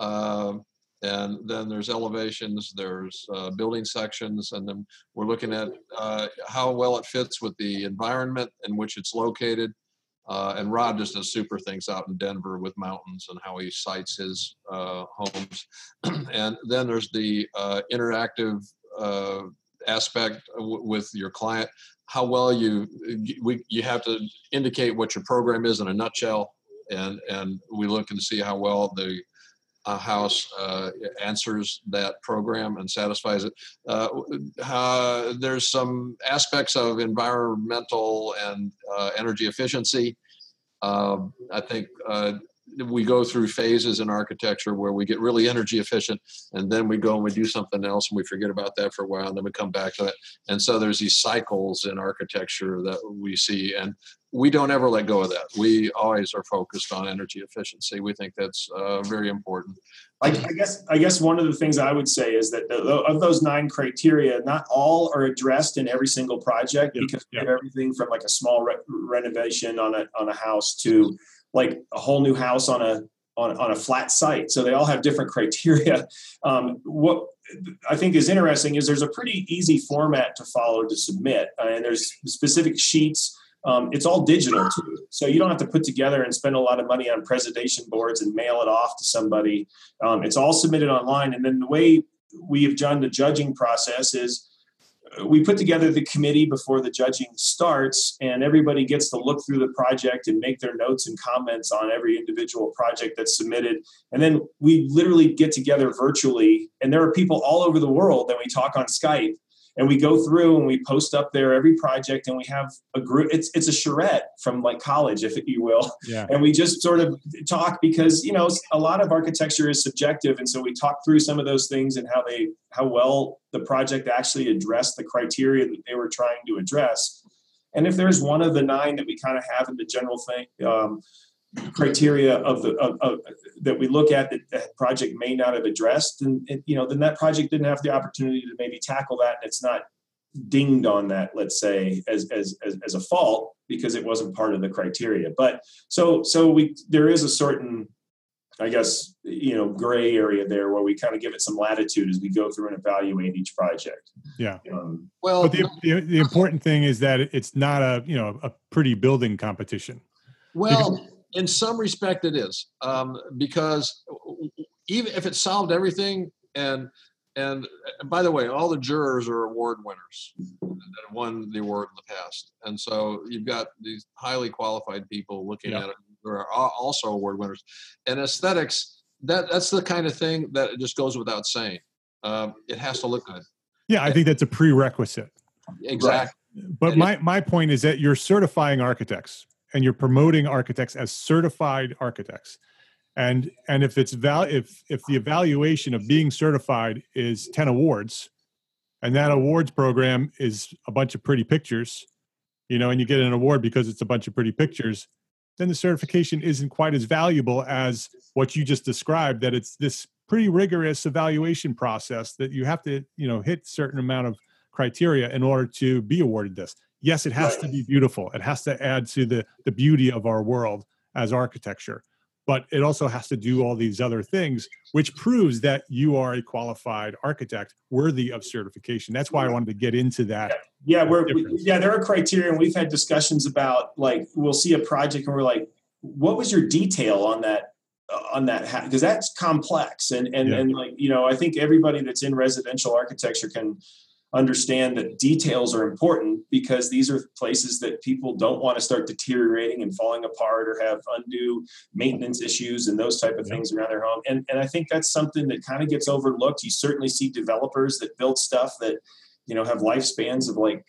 um, and then there's elevations, there's uh, building sections, and then we're looking at uh, how well it fits with the environment in which it's located. Uh, and Rod just does super things out in Denver with mountains and how he sites his uh, homes. [CLEARS THROAT] and then there's the uh, interactive uh, aspect w- with your client. How well you we, you have to indicate what your program is in a nutshell, and and we look and see how well the house uh, answers that program and satisfies it. Uh, uh there's some aspects of environmental and energy efficiency. Um, I think we go through phases in architecture where we get really energy efficient and then we go and we do something else and we forget about that for a while and then we come back to that and so there's these cycles in architecture that we see and we don't ever let go of that we always are focused on energy efficiency we think that's uh, very important I, I, guess I guess one of the things I would say is that the, of those nine criteria, not all are addressed in every single project because we have everything from like a small re- renovation on a on a house to like a whole new house on a on, on a flat site. So they all have different criteria. [LAUGHS] Um, what I think is interesting is there's a pretty easy format to follow to submit, uh, and there's specific sheets. Um, it's all digital too, so you don't have to put together and spend a lot of money on presentation boards and mail it off to somebody. Um, it's all submitted online, and then the way we have done the judging process is we put together the committee before the judging starts, and everybody gets to look through the project and make their notes and comments on every individual project that's submitted. And then we literally get together virtually, and there are people all over the world that we talk on Skype and we go through and we post up there every project and we have a group it's it's a charrette from like college if you will. Yeah. and we just sort of talk because you know a lot of architecture is subjective. And so we talk through some of those things and how they how well the project actually addressed the criteria that they were trying to address. And if there's one of the nine that we kind of have in the general thing um, criteria of the of, of, that we look at that the project may not have addressed and, and, you know then that project didn't have the opportunity to maybe tackle that and it's not dinged on that let's say as as as, as a fault because it wasn't part of the criteria. But so so we there is a certain i guess you know gray area there where we kind of give it some latitude as we go through and evaluate each project. Yeah. Um, well but the, the, the important thing is that it's not a you know a pretty building competition. Well because- in some respect, it is um, because even if it solved everything, and and by the way, all the jurors are award winners that have won the award in the past, and so you've got these highly qualified people looking yeah. at it who are also award winners. And aesthetics, that that's the kind of thing that it just goes without saying. Um, it has to look good. Yeah, I think that's a prerequisite. Exactly. But and my, my point is that you're certifying architects and you're promoting architects as certified architects. And and if it's val if if the evaluation of being certified is 10 awards and that awards program is a bunch of pretty pictures you know and you get an award because it's a bunch of pretty pictures then the certification isn't quite as valuable as what you just described that it's this pretty rigorous evaluation process that you have to you know hit certain amount of criteria in order to be awarded this yes, it has right. to be beautiful. It has to add to the the beauty of our world as architecture. But it also has to do all these other things, which proves that you are a qualified architect worthy of certification. That's why I wanted to get into that. Yeah, we're we, yeah, there are criteria, and we've had discussions about like we'll see a project and we're like, what was your detail on that uh, on that because that's complex and and yeah. and like you know i think everybody that's in residential architecture can understand that details are important because these are places that people don't want to start deteriorating and falling apart or have undue maintenance issues and those type of things around their home. And, and I think that's something that kind of gets overlooked. You certainly see developers that build stuff that, you know, have lifespans of like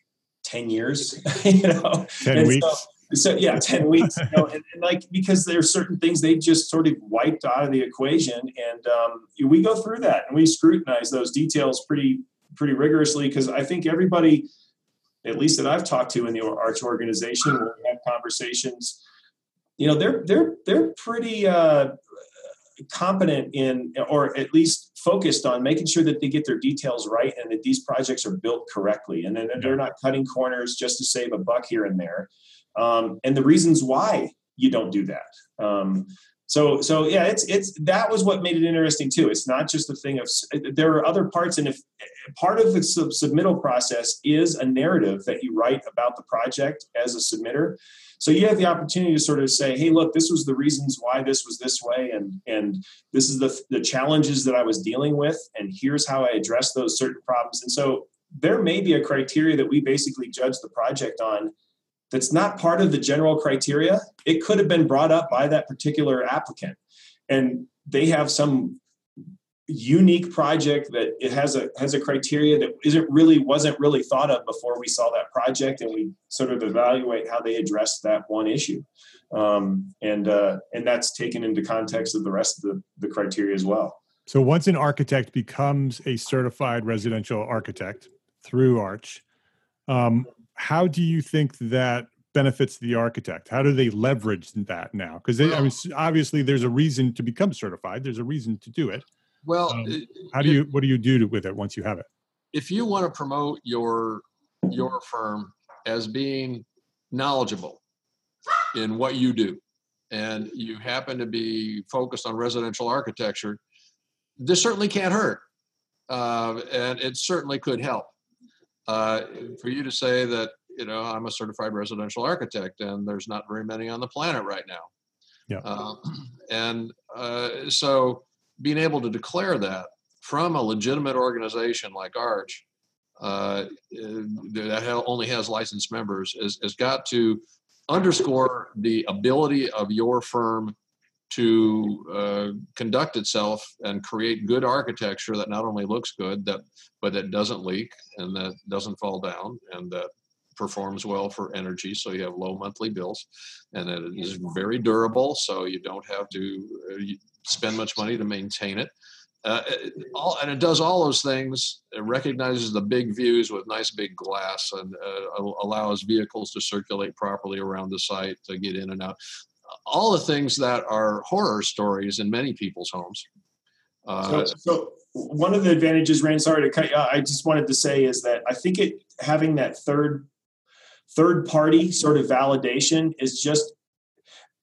10 years, [LAUGHS] you know, 10 and weeks. So, so yeah [LAUGHS] 10 weeks you know, and, and, like because there are certain things they just sort of wiped out of the equation and um, we go through that and we scrutinize those details pretty pretty rigorously because I think everybody, at least that I've talked to in the Arch organization, when we have conversations, you know, they're they're they're pretty uh, competent in, or at least focused on making sure that they get their details right and that these projects are built correctly, and then they're not cutting corners just to save a buck here and there, um, and the reasons why you don't do that. Um, so so yeah it's it's that was what made it interesting too. It's not just the thing of there are other parts and if part of the sub- submittal process is a narrative that you write about the project as a submitter. So you have the opportunity to sort of say hey look this was the reasons why this was this way and and this is the the challenges that i was dealing with and here's how i addressed those certain problems. And so there may be a criteria that we basically judge the project on that's not part of the general criteria, it could have been brought up by that particular applicant. And they have some unique project that it has a has a criteria that isn't really wasn't really thought of before we saw that project and we sort of evaluate how they address that one issue um, and uh, and that's taken into context of the rest of the, the criteria as well so once an architect becomes a certified residential architect through arch um, how do you think that benefits the architect? How do they leverage that now? Because I mean, obviously, there's a reason to become certified. There's a reason to do it. Well, um, how do you? What do you do to, with it once you have it? If you want to promote your your firm as being knowledgeable in what you do, and you happen to be focused on residential architecture, this certainly can't hurt. Uh, and it certainly could help. Uh, for you to say that, you know, I'm a certified residential architect and there's not very many on the planet right now. Yeah. Uh, and uh, so being able to declare that from a legitimate organization like Arch, uh, that only has licensed members, has, has got to underscore the ability of your firm to uh, conduct itself and create good architecture that not only looks good that but that doesn't leak and that doesn't fall down and that performs well for energy so you have low monthly bills and that it is very durable so you don't have to uh, spend much money to maintain it uh, all, and it does all those things. It recognizes the big views with nice big glass and uh, allows vehicles to circulate properly around the site to get in and out. All the things that are horror stories in many people's homes. Uh, so, so, one of the advantages, Rand, sorry to cut you. I just wanted to say is that I think it having that third third party sort of validation is just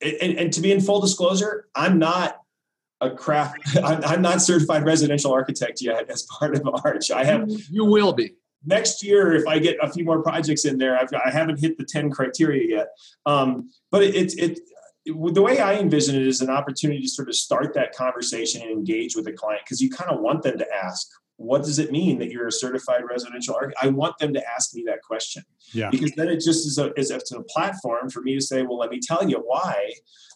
and, and to be in full disclosure, I'm not a craft. [LAUGHS] I'm, I'm, not certified residential architect yet as part of Arch. I have. You will be next year if I get a few more projects in there. I've, I haven't hit the ten criteria yet. Um, but it's it, it, the way I envision it is an opportunity to sort of start that conversation and engage with the client because you kind of want them to ask, what does it mean that you're a certified residential architect? I want them to ask me that question. Yeah. Because then it just is a, is a, a platform for me to say, well, let me tell you why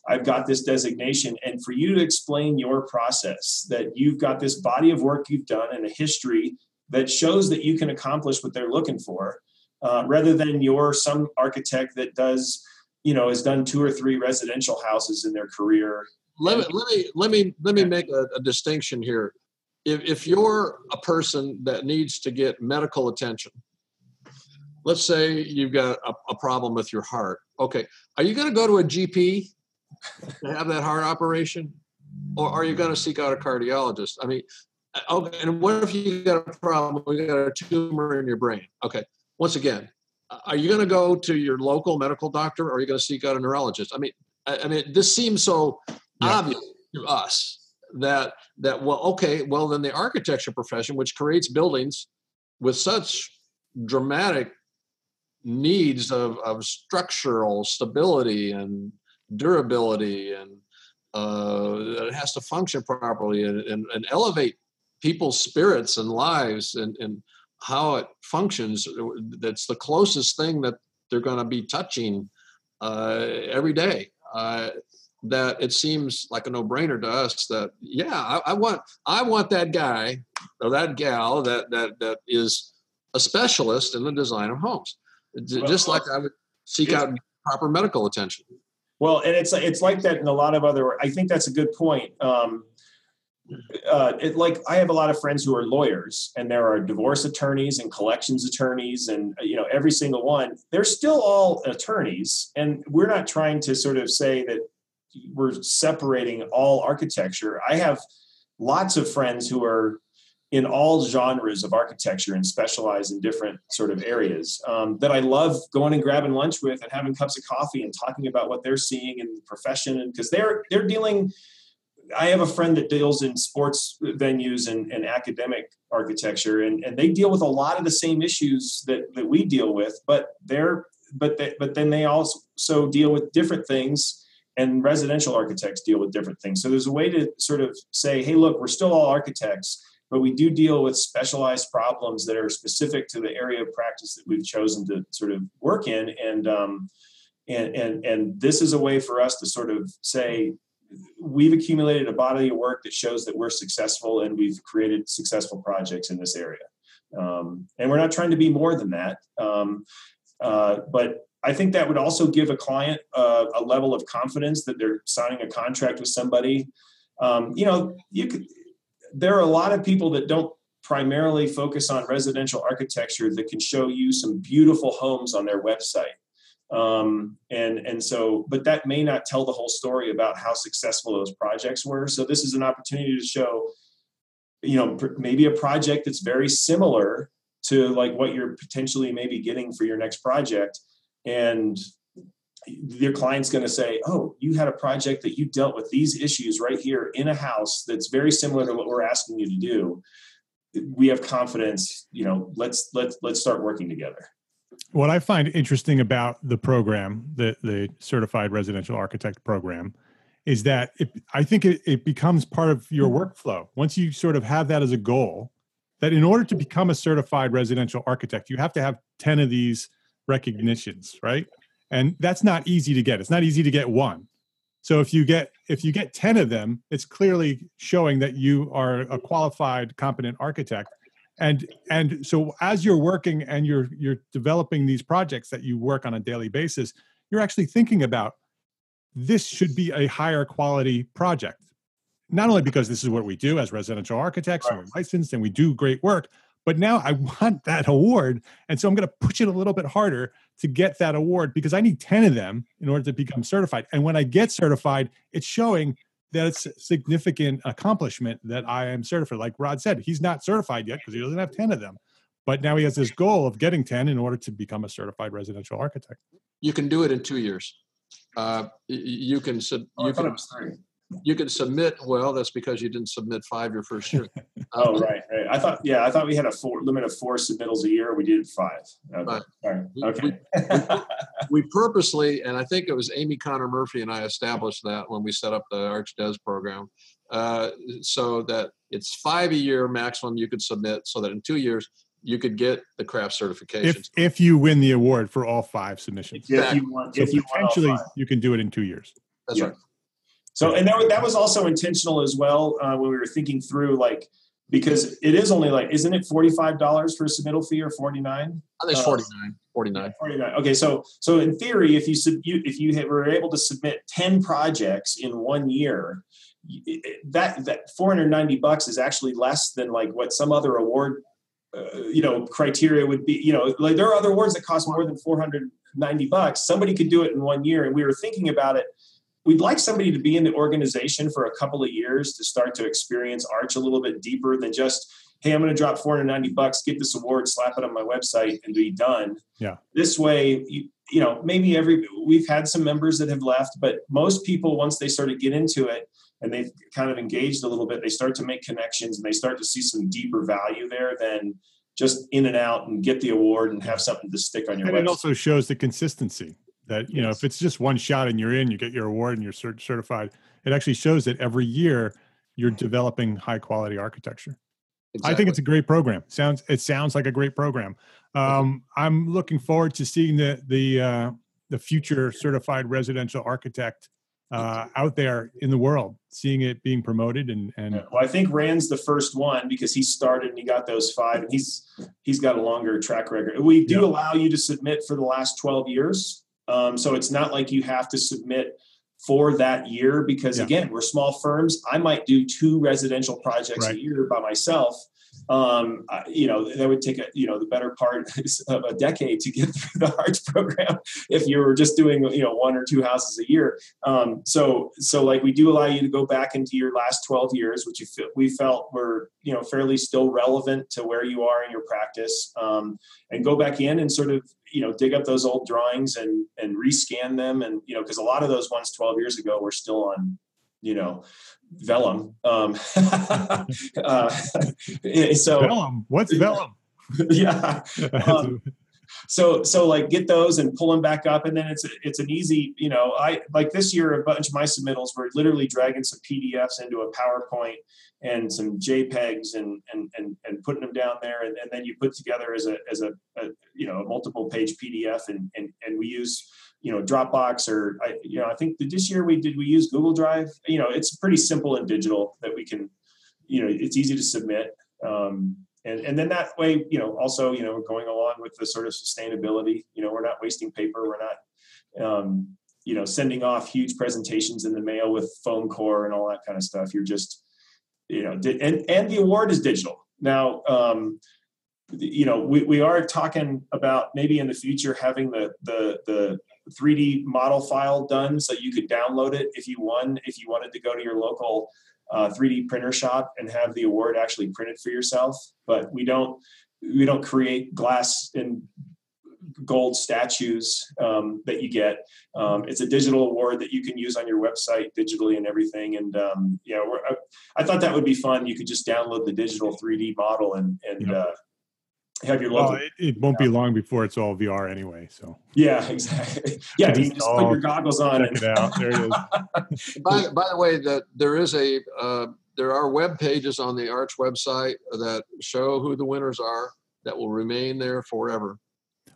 I've got this designation and for you to explain your process that you've got this body of work you've done and a history that shows that you can accomplish what they're looking for uh, rather than you're some architect that does you know has done two or three residential houses in their career let me let me let me let me make a, a distinction here if, if you're a person that needs to get medical attention let's say you've got a, a problem with your heart okay are you going to go to a gp to have that heart operation, or are you going to seek out a cardiologist? I mean, uh, okay, and what if you got a problem? You got a tumor in your brain. Okay, once again, are you going to go to your local medical doctor, or are you going to seek out a neurologist? I mean, I, I mean, this seems so yeah. obvious to us that that well, okay, well then the architecture profession, which creates buildings with such dramatic needs of, of structural stability and durability and uh, it has to function properly and, and, and, elevate people's spirits and lives and, and how it functions. That's the closest thing that they're going to be touching uh, every day. Uh, that it seems like a no-brainer to us that yeah, I, I, want I want that guy or that gal that that that is a specialist in the design of homes, just like I would seek out proper medical attention. Well, and it's it's like that in a lot of other. I think that's a good point. Um, uh, it, like I have a lot of friends who are lawyers, and there are divorce attorneys and collections attorneys, and you know every single one. They're still all attorneys, and we're not trying to sort of say that we're separating all architecture. I have lots of friends who are in all genres of architecture and specialize in different sort of areas um, that I love going and grabbing lunch with and having cups of coffee and talking about what they're seeing in the profession and because they're they're dealing I have a friend that deals in sports venues and, and academic architecture and, and they deal with a lot of the same issues that, that we deal with but they're but they, but then they also deal with different things and residential architects deal with different things. So there's a way to sort of say hey look we're still all architects but we do deal with specialized problems that are specific to the area of practice that we've chosen to sort of work in and um, and and and this is a way for us to sort of say we've accumulated a body of work that shows that we're successful and we've created successful projects in this area. Um, and we're not trying to be more than that. Um, uh, but i think that would also give a client uh, a level of confidence that they're signing a contract with somebody. Um, you know you could there are a lot of people that don't primarily focus on residential architecture that can show you some beautiful homes on their website um, and and so but that may not tell the whole story about how successful those projects were so this is an opportunity to show you know maybe a project that's very similar to like what you're potentially maybe getting for your next project and your client's going to say, "Oh, you had a project that you dealt with these issues right here in a house that's very similar to what we're asking you to do." We have confidence, you know. Let's let's let's start working together. What I find interesting about the program, the the Certified Residential Architect program, is that it, I think it, it becomes part of your mm-hmm. workflow. Once you sort of have that as a goal, that in order to mm-hmm. become a certified residential architect, you have to have 10 of these recognitions, right? And that's not easy to get. It's not easy to get one. So if you get if you get 10 of them, it's clearly showing that you are a qualified, competent architect. And and so as you're working and you're you're developing these projects that you work on a daily basis, you're actually thinking about this should be a higher quality project. Not only because this is what we do as residential architects right. and we're licensed and we do great work, but now I [LAUGHS] want that award. And so I'm going to push it a little bit harder to get that award because I need 10 of them in order to become certified. And when I get certified, it's showing that it's a significant accomplishment that I am certified. Like Rod said, he's not certified yet because he doesn't have 10 of them. But now he has this goal of getting 10 in order to become a certified residential architect. You can do it in two years uh, you can sub, oh, you can you can submit. Well, that's because you didn't submit five your first year. [LAUGHS] oh, right, right. I thought, yeah, I thought we had a four limit of four submittals a year. We did five. Okay. Right. okay. We, we, [LAUGHS] we, purposely, and I think it was Amy Connor Murphy and I established that when we set up the ArchDes program, uh, so that it's five a year maximum you could submit, so that in two years you could get the craft certification. If if you win the award for all five submissions. Exactly. If you want, so if you potentially you can do it in two years. That's yeah. right. So and that that was also intentional as well uh, when we were thinking through like because it is only like isn't it forty five dollars for a submittal fee or forty nine? I think it's 49. 49. 49. Okay, so so in theory, if you sub, you, if you were able to submit ten projects in one year, that that 490 bucks is actually less than like what some other award uh, you know criteria would be you know like there are other awards that cost more than 490 bucks somebody could do it in one year and we were thinking about it we'd like somebody to be in the organization for a couple of years to start to experience arch a little bit deeper than just hey i'm going to drop 490 bucks get this award slap it on my website and be done yeah this way you, you know maybe every we've had some members that have left but most people once they sort of get into it and they've kind of engaged a little bit, they start to make connections and they start to see some deeper value there than just in and out and get the award and have something to stick on your. And website. it also shows the consistency that you yes. know if it's just one shot and you're in, you get your award and you're cert- certified. It actually shows that every year you're developing high quality architecture. Exactly. I think it's a great program. Sounds it sounds like a great program. Um, I'm looking forward to seeing the the uh, the future certified residential architect uh, out there in the world, seeing it being promoted and and. Well, I think Rand's the first one because he started and he got those five, and he's he's got a longer track record. We do yeah. allow you to submit for the last twelve years, um, so it's not like you have to submit for that year because yeah. again, we're small firms. I might do two residential projects right. a year by myself um, you know, that would take a, you know, the better part [LAUGHS] of a decade to get [LAUGHS] through the arch program if you were just doing, you know, one or two houses a year. Um, so, so like we do allow you to go back into your last 12 years, which you feel, we felt were, you know, fairly still relevant to where you are in your practice, um, and go back in and sort of, you know, dig up those old drawings and, and rescan them. And, you know, cause a lot of those ones 12 years ago were still on, you know, vellum. Um, [LAUGHS] uh, so vellum. What's vellum? [LAUGHS] yeah. Um, so so like get those and pull them back up, and then it's it's an easy you know I like this year a bunch of my submittals were literally dragging some PDFs into a PowerPoint and some JPEGs and and and, and putting them down there, and, and then you put together as a as a, a you know a multiple page PDF, and and and we use you know Dropbox or I, you know I think this year we did we use Google Drive. You know, it's pretty simple and digital that we can, you know, it's easy to submit. Um, and, and then that way, you know, also, you know, going along with the sort of sustainability, you know, we're not wasting paper. We're not, um, you know, sending off huge presentations in the mail with foam core and all that kind of stuff. You're just, you know, and, and the award is digital. Now, um, you know, we, we are talking about maybe in the future having the, the, the 3D model file done so you could download it if you won, if you wanted to go to your local uh, 3D printer shop and have the award actually printed for yourself. But we don't we don't create glass and gold statues um, that you get. Um, it's a digital award that you can use on your website digitally and everything. And um, yeah, I, I, thought that would be fun. You could just download the digital 3D model and and yep. uh, have your logo. Well, it, it won't be long before it's all VR anyway. So yeah, exactly. [LAUGHS] Yeah, you just put your goggles on. Check and... it out. There it is. [LAUGHS] by, by the way, that there is a uh, there are web pages on the Arch website that show who the winners are that will remain there forever.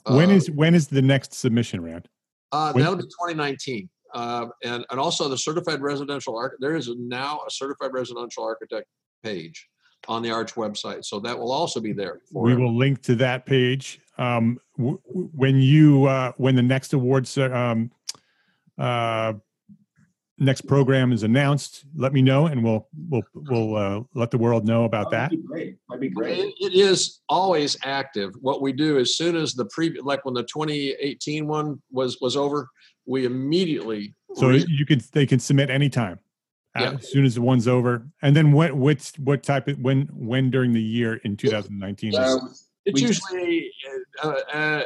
When uh, is when is the next submission round? Uh, that'll be 2019. Uh, and and also the certified residential arch. There is now a certified residential architect page on the Arch website, so that will also be there. we will link to that page. Um, w- when you uh, when the next awards um, uh, next program is announced, let me know, and we'll we'll we'll uh, let the world know about that. That'd be great. That'd be great. It, it is always active. What we do as soon as the pre, like when the 2018 one was was over, we immediately. So re- you can they can submit anytime. Yeah. As soon as the one's over, and then what? What what type of when when during the year in 2019? Uh, it's usually uh, uh,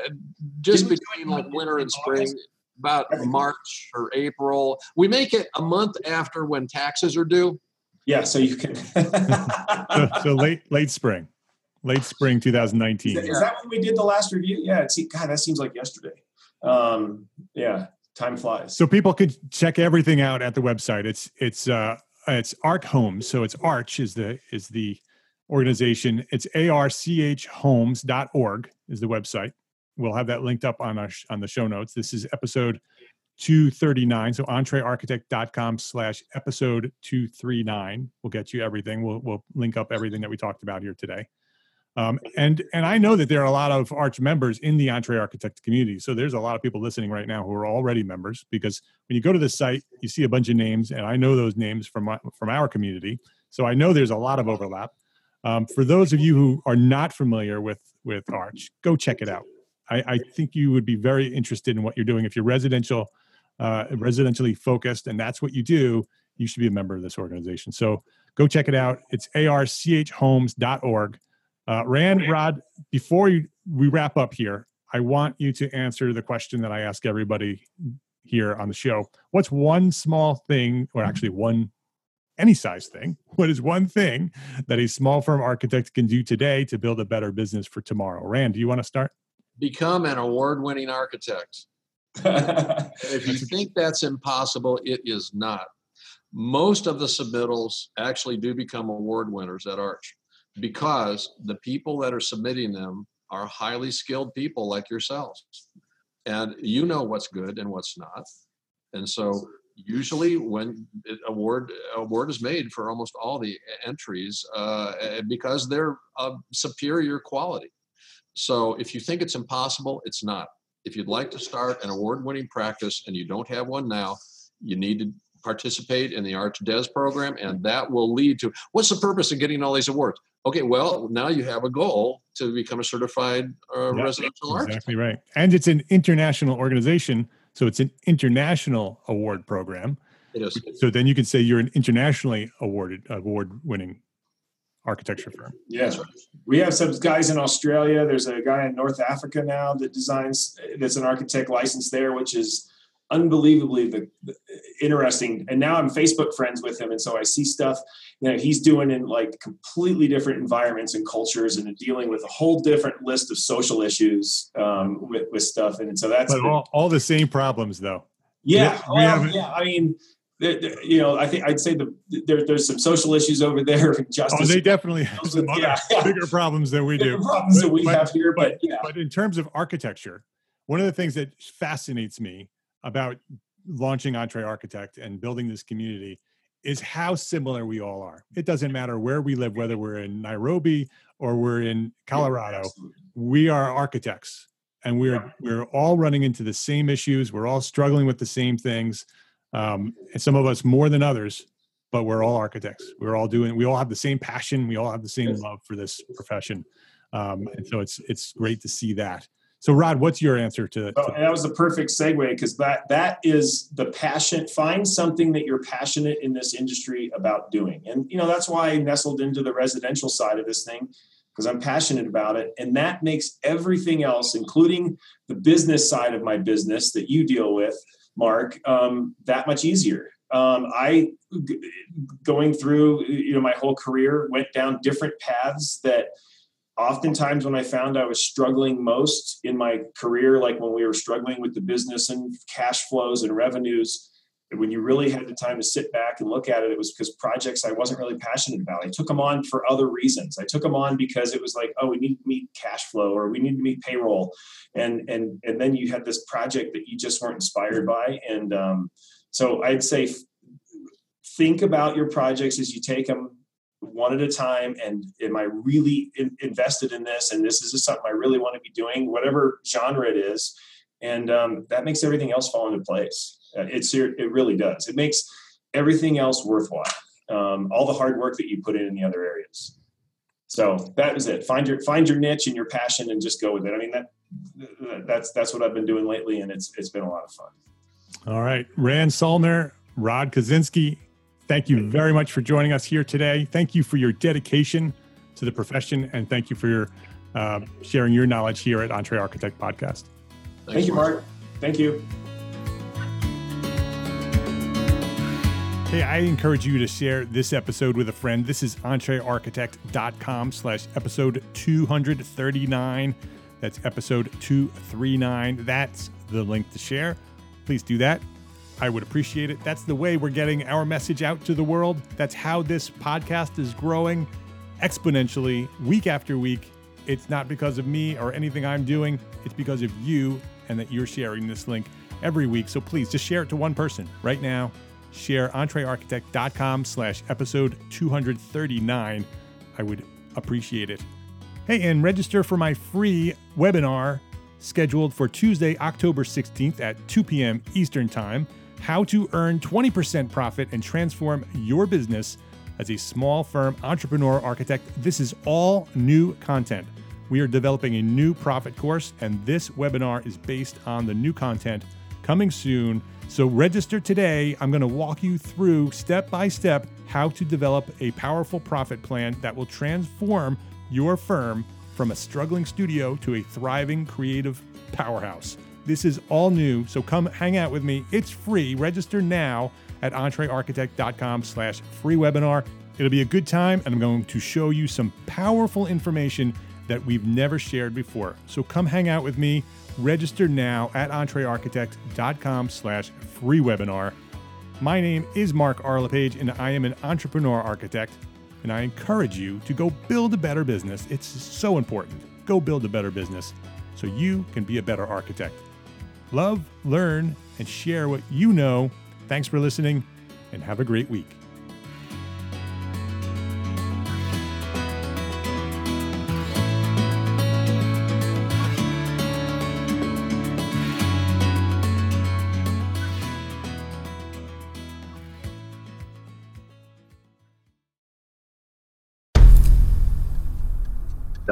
just between like winter and spring about March or April. We make it a month after when taxes are due. Yeah, so you can. so, so, late late spring, late spring 2019. Is, that when we did the last review? Yeah, it's God, that seems like yesterday. Um, yeah, time flies. So people could check everything out at the website. It's it's uh it's Arch Homes. So it's Arch is the is the organization. It's archomes.org is the website. We'll have that linked up on our on the show notes. This is episode 239. So entrearchitect.com slash episode 239 will get you everything. We'll, we'll link up everything that we talked about here today. Um, and and I know that there are a lot of Arch members in the Entre Architect community. So there's a lot of people listening right now who are already members because when you go to the site, you see a bunch of names, and I know those names from my, from our community. So I know there's a lot of overlap. Um, for those of you who are not familiar with with Arch, go check it out. I, I, think you would be very interested in what you're doing. If you're residential, uh, residentially focused, and that's what you do, you should be a member of this organization. So go check it out. It's archomes.org. Uh, Rand, Rod, before you, we wrap up here, I want you to answer the question that I ask everybody here on the show. What's one small thing, or actually one any size thing. [LAUGHS] What is one thing that a small firm architect can do today to build a better business for tomorrow? Rand, do you want to start? become an award winning architect. [LAUGHS] if you think that's impossible, it is not. Most of the submittals actually do become award winners at Arch because the people that are submitting them are highly skilled people like yourselves. And you know what's good and what's not. And so usually when award award is made for almost all the entries uh, because they're of superior quality so if you think it's impossible, it's not. If you'd like to start an award winning practice and you don't have one now, you need to participate in the Arch Des program, and that will lead to what's the purpose of getting all these awards? Okay, well, now you have a goal to become a certified uh, yep, residential architect. Exactly right. And it's an international organization, so it's an international award program. It is. So then you can say you're an internationally awarded award winning architecture firm. Yeah, we have some guys in Australia. There's a guy in North Africa now that designs. That's an architect license there, which is unbelievably the, the, interesting. And now I'm Facebook friends with him, and so I see stuff that he's doing in like completely different environments and cultures, and dealing with a whole different list of social issues um, with with stuff. And so that's all, all the same problems, though. Yeah, well, yeah. I mean you know, I think I'd say the, there, there's some social issues over there. Justice. Oh, they definitely have some yeah, [LAUGHS] yeah. bigger problems than we do. Problems but, that we but, have here, but, but yeah. But in terms of architecture, one of the things that fascinates me about launching Entre Architect and building this community is how similar we all are. It doesn't matter where we live, whether we're in Nairobi or we're in Colorado. Yeah, we are architects, and we're yeah. we're all running into the same issues. We're all struggling with the same things um, and some of us more than others but we're all architects we're all doing we all have the same passion we all have the same love for this profession um, and so it's it's great to see that so rod what's your answer to, to that was the perfect segue because that that is the passion find something that you're passionate in this industry about doing and you know that's why i nestled into the residential side of this thing because I'm passionate about it. And that makes everything else, including the business side of my business that you deal with, Mark, um, that much easier. Um, I, g- going through, you know, my whole career, went down different paths that oftentimes when I found I was struggling most in my career, like when we were struggling with the business and cash flows and revenues, when you really had the time to sit back and look at it, it was because projects I wasn't really passionate about. I took them on for other reasons. I took them on because it was like, oh, we need to meet cash flow or we need to meet payroll, and and and then you had this project that you just weren't inspired by. And um, so I'd say, think about your projects as you take them one at a time and am i really in, invested in this and this is something i really want to be doing whatever genre it is. And um, that makes everything else fall into place. Uh, it's it really does. It makes everything else worthwhile um, all the hard work that you put in in the other areas. So that was it. Find your find your niche and your passion and just go with it. I mean that that's that's what i've been doing lately and it's it's been a lot of fun. All right. Rand Soellner rod kaczynski Thank you very much for joining us here today. Thank you for your dedication to the profession, and thank you for your uh, sharing your knowledge here at Entre Architect Podcast. Thanks, thank you, Mark. Thank you. Hey, I encourage you to share this episode with a friend. This is entrearchitect.com slash episode 239. That's episode 239. That's the link to share. Please do that. I would appreciate it. That's the way we're getting our message out to the world. That's how this podcast is growing exponentially week after week. It's not because of me or anything I'm doing, it's because of you and that you're sharing this link every week. So please just share it to one person right now. Share entrearchitect.com slash episode 239. I would appreciate it. Hey, and register for my free webinar scheduled for Tuesday, October 16th at 2 p.m. Eastern Time how to earn 20% profit and transform your business as a small firm entrepreneur architect. This is all new content. We are developing a new profit course, and this webinar is based on the new content coming soon. So register today. I'm going to walk you through step by step how to develop a powerful profit plan that will transform your firm from a struggling studio to a thriving creative powerhouse. This is all new, so come hang out with me. It's free. Register now at entrearchitect.com slash free webinar. It'll be a good time, and I'm going to show you some powerful information that we've never shared before. So come hang out with me. Register now at entrearchitect.com slash free webinar. My name is Mark R. LePage, and I am an entrepreneur architect, and I encourage you to go build a better business. It's so important. Go build a better business so you can be a better architect. Love, learn, and share what you know. Thanks for listening, and have a great week.